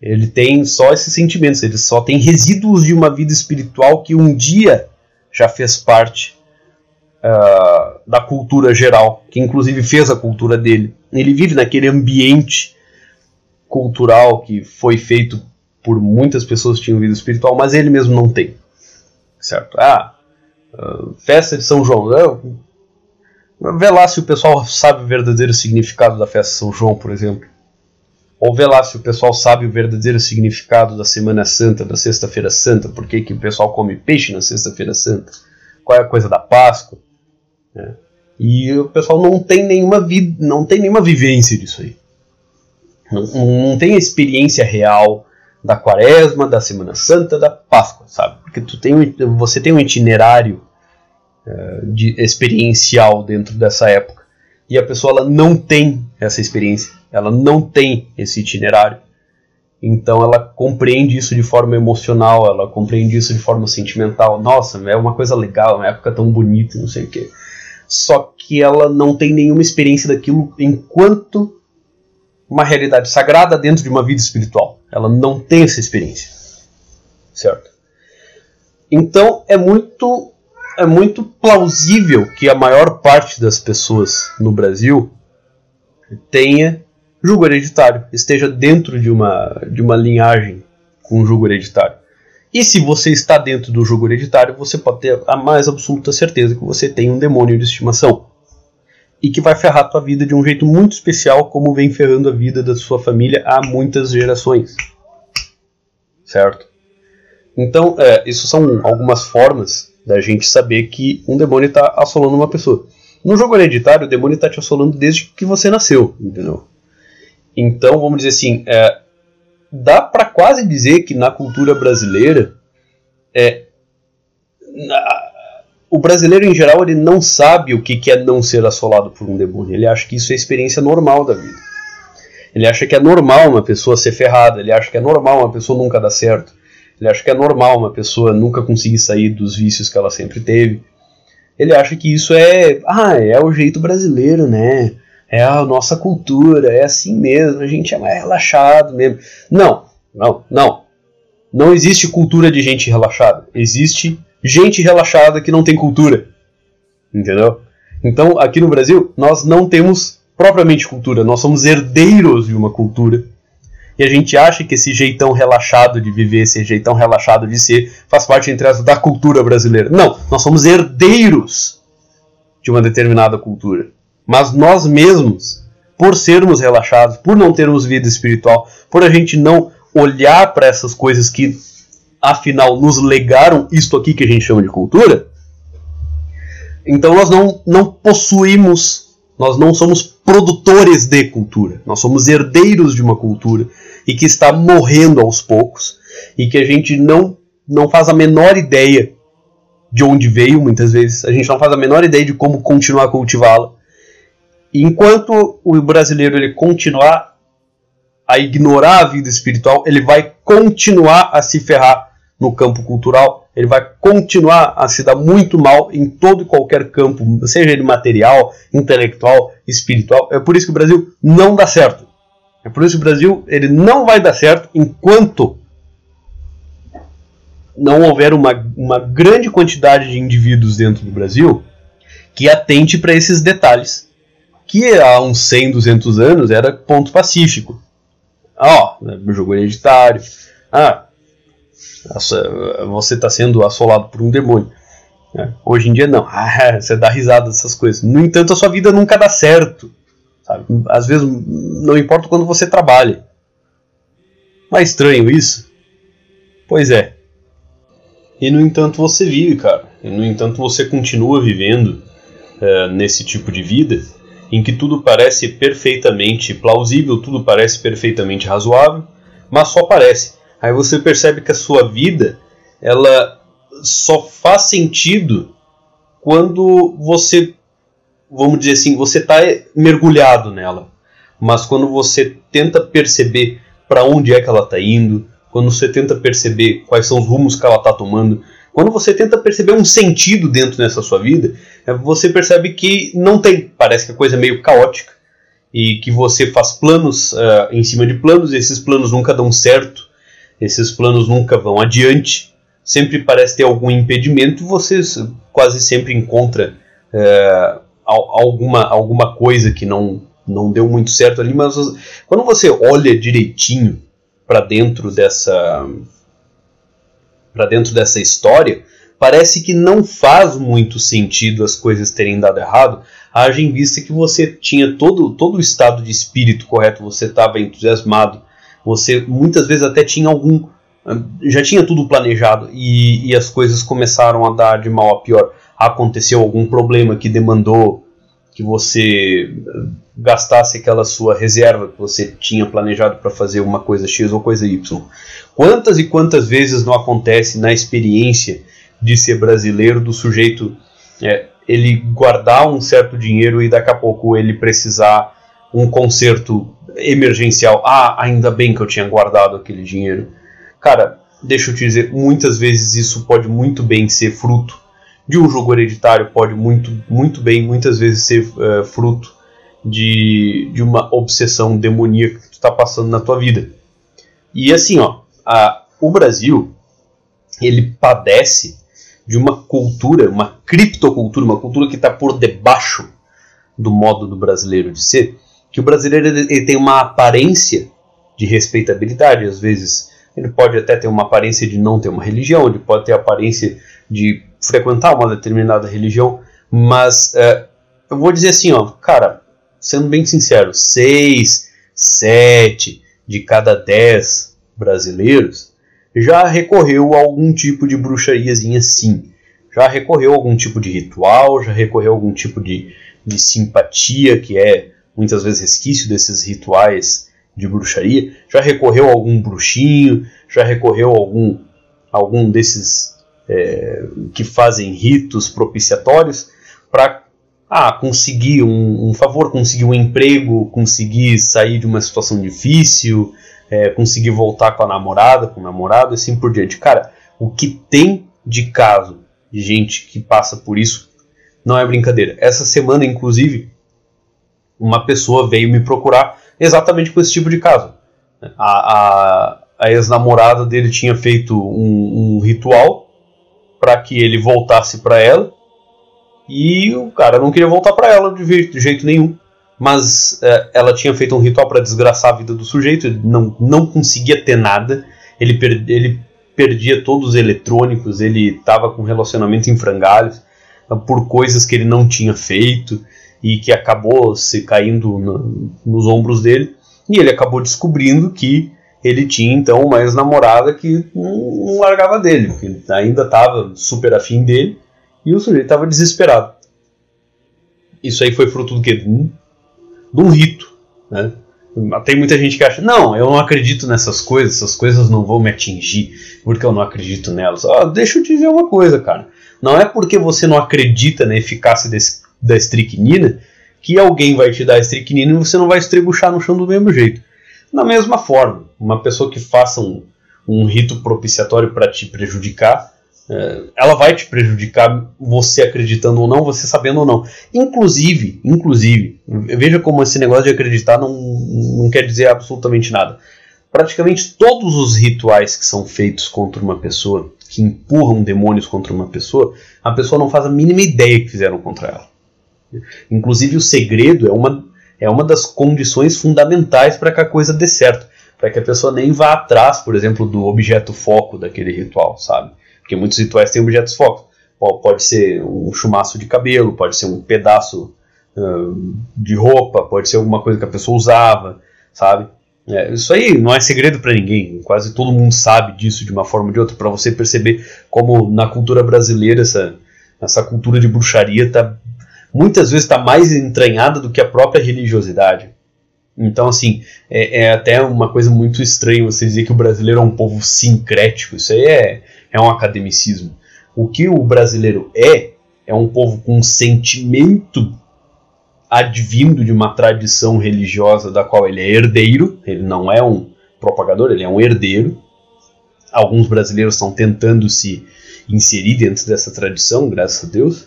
Ele tem só esses sentimentos, ele só tem resíduos de uma vida espiritual que um dia já fez parte uh, da cultura geral, que inclusive fez a cultura dele. Ele vive naquele ambiente cultural que foi feito por muitas pessoas que tinham vida espiritual, mas ele mesmo não tem. Certo? Ah, uh, festa de São João. Uh, vê lá se o pessoal sabe o verdadeiro significado da festa de São João, por exemplo. Ou vê lá se o pessoal sabe o verdadeiro significado da Semana Santa, da Sexta-feira Santa, por que, que o pessoal come peixe na Sexta-feira Santa, qual é a coisa da Páscoa. Né? E o pessoal não tem nenhuma vida, não tem nenhuma vivência disso aí. Não, não tem experiência real da Quaresma, da Semana Santa, da Páscoa, sabe? Porque tu tem, você tem um itinerário uh, de experiencial dentro dessa época e a pessoa ela não tem essa experiência, ela não tem esse itinerário. Então ela compreende isso de forma emocional, ela compreende isso de forma sentimental. Nossa, é uma coisa legal, uma época tão bonita, não sei o quê só que ela não tem nenhuma experiência daquilo enquanto uma realidade sagrada dentro de uma vida espiritual. Ela não tem essa experiência. Certo? Então é muito é muito plausível que a maior parte das pessoas no Brasil tenha jugo hereditário, esteja dentro de uma de uma linhagem com jugo hereditário. E se você está dentro do jogo hereditário, você pode ter a mais absoluta certeza que você tem um demônio de estimação. E que vai ferrar a tua vida de um jeito muito especial, como vem ferrando a vida da sua família há muitas gerações. Certo? Então, é, isso são algumas formas da gente saber que um demônio está assolando uma pessoa. No jogo hereditário, o demônio está te assolando desde que você nasceu, entendeu? Então, vamos dizer assim, é, dá para quase dizer que na cultura brasileira é na, o brasileiro em geral ele não sabe o que, que é não ser assolado por um demônio. Ele acha que isso é experiência normal da vida. Ele acha que é normal uma pessoa ser ferrada. Ele acha que é normal uma pessoa nunca dar certo. Ele acha que é normal uma pessoa nunca conseguir sair dos vícios que ela sempre teve. Ele acha que isso é, ah, é o jeito brasileiro, né? É a nossa cultura, é assim mesmo, a gente é mais relaxado mesmo. Não, não, não. Não existe cultura de gente relaxada. Existe gente relaxada que não tem cultura. Entendeu? Então, aqui no Brasil, nós não temos propriamente cultura, nós somos herdeiros de uma cultura. E a gente acha que esse jeitão relaxado de viver, esse jeitão relaxado de ser, faz parte, entre as da cultura brasileira. Não, nós somos herdeiros de uma determinada cultura mas nós mesmos, por sermos relaxados, por não termos vida espiritual, por a gente não olhar para essas coisas que afinal nos legaram isto aqui que a gente chama de cultura, então nós não, não possuímos, nós não somos produtores de cultura, nós somos herdeiros de uma cultura e que está morrendo aos poucos e que a gente não, não faz a menor ideia de onde veio, muitas vezes, a gente não faz a menor ideia de como continuar a cultivá-la enquanto o brasileiro ele continuar a ignorar a vida espiritual, ele vai continuar a se ferrar no campo cultural, ele vai continuar a se dar muito mal em todo e qualquer campo, seja ele material, intelectual, espiritual. É por isso que o Brasil não dá certo. É por isso que o Brasil ele não vai dar certo enquanto não houver uma, uma grande quantidade de indivíduos dentro do Brasil que atente para esses detalhes. Que há uns 100, 200 anos era ponto pacífico. Ó, oh, jogo hereditário. Ah, você está sendo assolado por um demônio. É, hoje em dia não. Ah, você dá risada dessas coisas. No entanto, a sua vida nunca dá certo. Sabe? Às vezes não importa quando você trabalha. Mas é estranho isso? Pois é. E no entanto você vive, cara. E no entanto você continua vivendo uh, nesse tipo de vida em que tudo parece perfeitamente plausível, tudo parece perfeitamente razoável, mas só parece. Aí você percebe que a sua vida ela só faz sentido quando você, vamos dizer assim, você está mergulhado nela. Mas quando você tenta perceber para onde é que ela está indo, quando você tenta perceber quais são os rumos que ela está tomando, quando você tenta perceber um sentido dentro dessa sua vida, é, você percebe que não tem. Parece que a coisa é meio caótica e que você faz planos uh, em cima de planos, e esses planos nunca dão certo, esses planos nunca vão adiante, sempre parece ter algum impedimento, você quase sempre encontra uh, alguma, alguma coisa que não, não deu muito certo ali, mas quando você olha direitinho para dentro dessa para dentro dessa história, parece que não faz muito sentido as coisas terem dado errado, haja em vista que você tinha todo, todo o estado de espírito correto, você estava entusiasmado, você muitas vezes até tinha algum. já tinha tudo planejado e, e as coisas começaram a dar de mal a pior. Aconteceu algum problema que demandou que você gastasse aquela sua reserva que você tinha planejado para fazer uma coisa X ou coisa Y. Quantas e quantas vezes não acontece na experiência de ser brasileiro do sujeito é, ele guardar um certo dinheiro e daqui a pouco ele precisar um conserto emergencial. Ah, ainda bem que eu tinha guardado aquele dinheiro. Cara, deixa eu te dizer, muitas vezes isso pode muito bem ser fruto de um jogo hereditário, pode muito, muito bem, muitas vezes ser uh, fruto de, de uma obsessão demoníaca que tu está passando na tua vida. E assim, ó, a, o Brasil ele padece de uma cultura, uma criptocultura, uma cultura que está por debaixo do modo do brasileiro de ser, que o brasileiro ele tem uma aparência de respeitabilidade, às vezes ele pode até ter uma aparência de não ter uma religião, ele pode ter aparência de frequentar uma determinada religião, mas uh, eu vou dizer assim, ó, cara, sendo bem sincero, 6, 7 de cada 10 brasileiros já recorreu a algum tipo de bruxariazinha sim. Já recorreu a algum tipo de ritual, já recorreu a algum tipo de, de simpatia, que é muitas vezes resquício desses rituais de bruxaria, já recorreu a algum bruxinho, já recorreu a algum, algum desses é, que fazem ritos propiciatórios para ah, conseguir um, um, favor, conseguir um emprego, conseguir sair de uma situação difícil, é, conseguir voltar com a namorada, com o namorado e assim por diante. Cara, o que tem de caso de gente que passa por isso não é brincadeira. Essa semana, inclusive, uma pessoa veio me procurar exatamente com esse tipo de caso. A, a, a ex-namorada dele tinha feito um, um ritual para que ele voltasse para ela e o cara não queria voltar para ela de jeito, nenhum. Mas é, ela tinha feito um ritual para desgraçar a vida do sujeito, ele não, não conseguia ter nada, ele, per, ele perdia todos os eletrônicos, ele estava com relacionamento em frangalhos por coisas que ele não tinha feito e que acabou se caindo no, nos ombros dele. E ele acabou descobrindo que ele tinha então uma ex-namorada que não, largava dele, que ainda estava super afim dele e o sujeito estava desesperado. Isso aí foi fruto do quê? De um, de um rito. Né? Tem muita gente que acha, não, eu não acredito nessas coisas, essas coisas não vão me atingir, porque eu não acredito nelas. Ah, deixa eu te dizer uma coisa, cara. Não é porque você não acredita na eficácia desse, da estricnina que alguém vai te dar a estricnina e você não vai estrebuchar no chão do mesmo jeito. Da mesma forma, uma pessoa que faça um, um rito propiciatório para te prejudicar, É, ela vai te prejudicar, você acreditando ou não, você sabendo ou não. Inclusive, inclusive, veja como esse negócio de acreditar não, não quer dizer absolutamente nada. Praticamente todos os rituais que são feitos contra uma pessoa, que empurram demônios contra uma pessoa, a pessoa não faz a mínima ideia que fizeram contra ela. Inclusive, o segredo é uma, é uma das condições fundamentais para que a coisa dê certo. Para que a pessoa nem vá atrás, por exemplo, do objeto foco daquele ritual, sabe? Porque muitos rituais têm objetos foco. Pode ser um chumaço de cabelo, pode ser um pedaço uh, de roupa, pode ser alguma coisa que a pessoa usava, sabe? É, isso aí não é segredo para ninguém, quase todo mundo sabe disso de uma forma ou de outra, para você perceber como na cultura brasileira essa, essa cultura de bruxaria tá, muitas vezes está mais entranhada do que a própria religiosidade. Então, assim, é, é, até uma coisa muito estranha você dizer que o brasileiro é um povo sincrético. Isso aí é, é um academicismo. O que o brasileiro é, é um povo com um sentimento advindo de uma tradição religiosa da qual ele é herdeiro, ele não é um propagador, ele é um herdeiro. Alguns brasileiros estão tentando se inserir dentro dessa tradição, graças a Deus,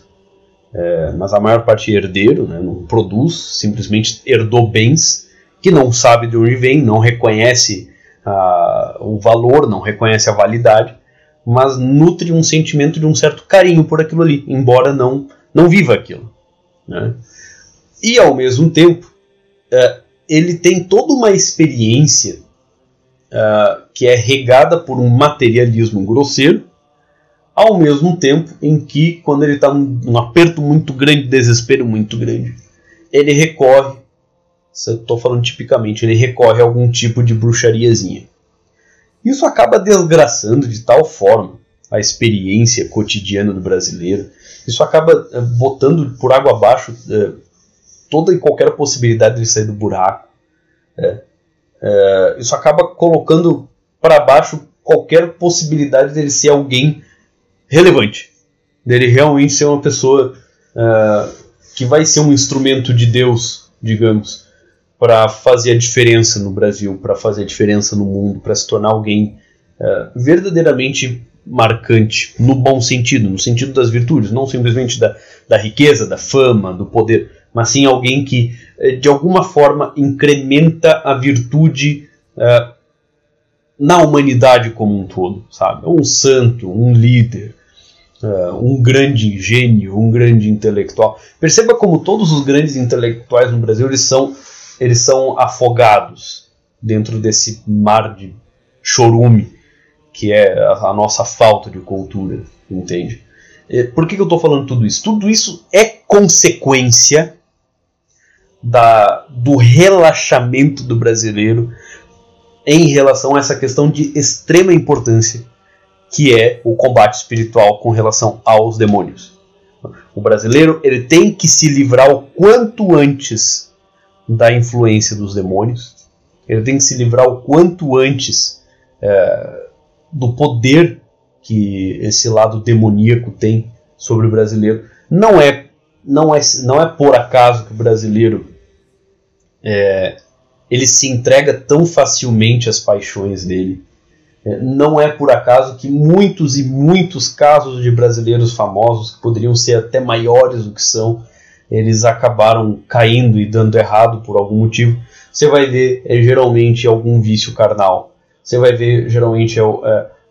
é, mas a maior parte é herdeiro, né, não produz, simplesmente herdou bens que não sabe de onde vem, não reconhece uh, o valor, não reconhece a validade, mas nutre um sentimento de um certo carinho por aquilo ali, embora não, não viva aquilo. Né? E ao mesmo tempo, uh, ele tem toda uma experiência uh, que é regada por um materialismo grosseiro, ao mesmo tempo em que, quando ele está num aperto muito grande, desespero muito grande, ele recorre, estou falando tipicamente, ele recorre a algum tipo de bruxariazinha. Isso acaba desgraçando de tal forma a experiência cotidiana do brasileiro. Isso acaba eh, botando por água abaixo é, toda e qualquer possibilidade de sair do buraco. É, é, isso acaba colocando para baixo qualquer possibilidade dele ser alguém relevante, dele realmente ser uma pessoa que vai ser um instrumento de Deus, digamos, para fazer a diferença no Brasil, para fazer a diferença no mundo, para se tornar alguém uh, verdadeiramente marcante, no bom sentido, no sentido das virtudes, não simplesmente da, da riqueza, da fama, do poder, mas sim alguém que uh, de alguma forma incrementa a virtude uh, na humanidade como um todo, sabe? Um santo, um líder, um grande gênio, um grande intelectual. Perceba como todos os grandes intelectuais no Brasil eles são eles são afogados dentro desse mar de chorume que é a, a nossa falta de cultura, entende? Por que, que eu estou falando tudo isso? Tudo isso é consequência da, do relaxamento do brasileiro em relação a essa questão de extrema importância que é o combate espiritual com relação aos demônios. O brasileiro ele tem que se livrar o quanto antes da influência dos demônios. Ele tem que se livrar o quanto antes é, do poder que esse lado demoníaco tem sobre o brasileiro. Não é, não é, não é por acaso que o brasileiro é, ele se entrega tão facilmente às paixões dele. É, não é por acaso que muitos e muitos casos de brasileiros famosos, que poderiam ser até maiores do que são, eles acabaram caindo e dando errado por algum motivo, você vai ver é, geralmente algum vício carnal. Você vai ver geralmente é,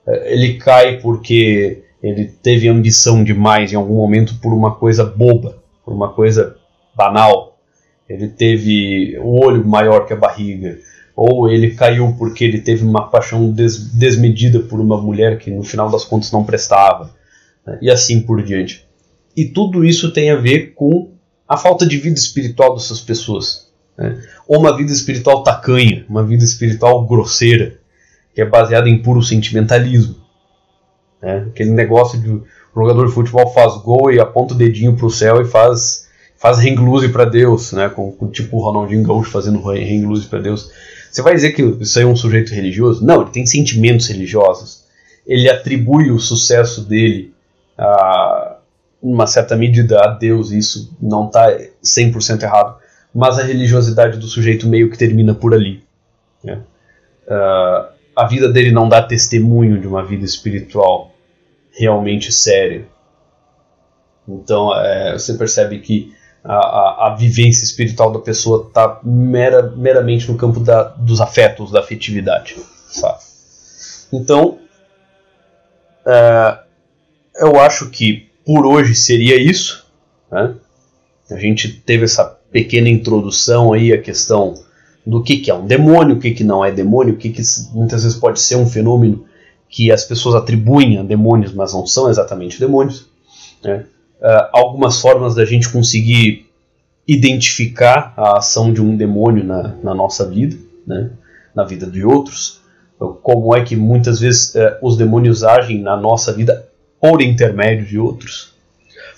é, ele cai porque ele teve ambição demais em algum momento por uma coisa boba, por uma coisa banal. Ele teve o olho maior que a barriga, ou ele caiu porque ele teve uma paixão des desmedida por uma mulher que no final das contas não prestava, né? e assim por diante. E tudo isso tem a ver com a falta de vida espiritual dessas pessoas. Né? Ou uma vida espiritual tacanha, uma vida espiritual grosseira, que é baseada em puro sentimentalismo. Né? Aquele negócio de o jogador de futebol faz gol e aponta o dedinho para o céu e faz faz ring para Deus, né? Com, com, tipo o Ronaldinho Gaúcho fazendo ring para Deus. Você vai dizer que isso aí é um sujeito religioso? Não, ele tem sentimentos religiosos. Ele atribui o sucesso dele a, uma certa medida a Deus, isso não está 100% errado, mas a religiosidade do sujeito meio que termina por ali. Né? Uh, a vida dele não dá testemunho de uma vida espiritual realmente séria. Então é, você percebe que a, a, vivência espiritual da pessoa está mera, meramente no campo da, dos afetos, da afetividade. Sabe? Então, é, eu acho que por hoje seria isso. Né? A gente teve essa pequena introdução aí a questão do que, que é um demônio, o que, que não é demônio, o que, que muitas vezes pode ser um fenômeno que as pessoas atribuem a demônios, mas não são exatamente demônios. Né? Uh, algumas formas da gente conseguir identificar a ação de um demônio na, na nossa vida, né? na vida de outros. Como é que muitas vezes uh, os demônios agem na nossa vida por intermédio de outros.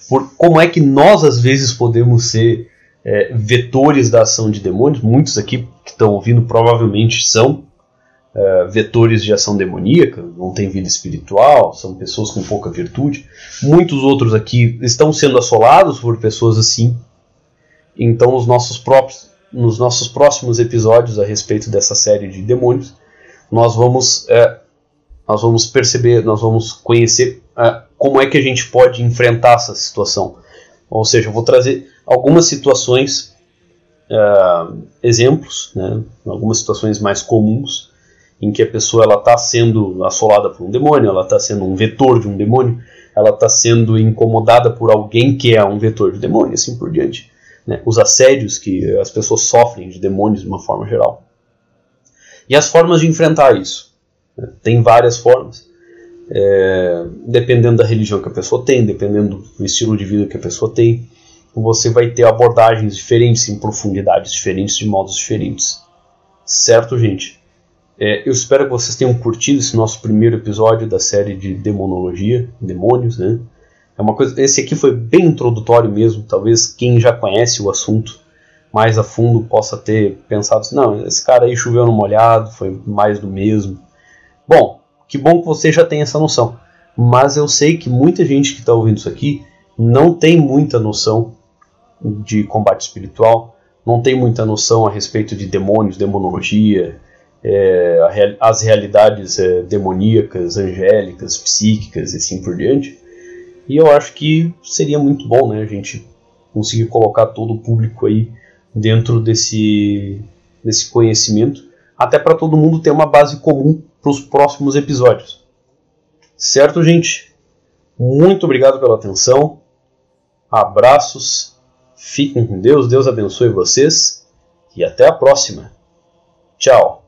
Por, como é que nós às vezes podemos ser é, vetores da ação de demônios. Muitos aqui que estão ouvindo provavelmente são é, vetores de ação demoníaca, não têm vida espiritual, são pessoas com pouca virtude. Muitos outros aqui estão sendo assolados por pessoas assim. Então, os nossos próprios, nos nossos próximos episódios a respeito dessa série de demônios, nós vamos, é, nós vamos perceber, nós vamos conhecer é, como é que a gente pode enfrentar essa situação. Ou seja, eu vou trazer algumas situações, exemplos, né, algumas situações mais comuns em que a pessoa ela está sendo assolada por um demônio, ela está sendo um vetor de um demônio, ela está sendo incomodada por alguém que é um vetor de demônio, assim por diante. Né, os assédios que as pessoas sofrem de demônios de uma forma geral. E as formas de enfrentar isso. Né, tem várias formas. É, dependendo da religião que a pessoa tem, dependendo do estilo de vida que a pessoa tem, você vai ter abordagens diferentes, em profundidades diferentes, de modos diferentes. Certo, gente? É, eu espero que vocês tenham curtido esse nosso primeiro episódio da série de demonologia, demônios, né? É uma coisa, esse aqui foi bem introdutório mesmo. Talvez quem já conhece o assunto mais a fundo possa ter pensado assim, não, esse cara aí choveu no molhado, foi mais do mesmo. Bom, que bom que você já tem essa noção. Mas eu sei que muita gente que está ouvindo isso aqui não tem muita noção de combate espiritual, não tem muita noção a respeito de demônios, demonologia, é, as realidades é, demoníacas, angélicas, psíquicas e assim por diante. E eu acho que seria muito bom né, a gente conseguir colocar todo o público aí dentro desse, desse conhecimento, até para todo mundo ter uma base comum para os próximos episódios. Certo, gente? Muito obrigado pela atenção. Abraços. Fiquem com Deus. Deus abençoe vocês. E até a próxima. Tchau.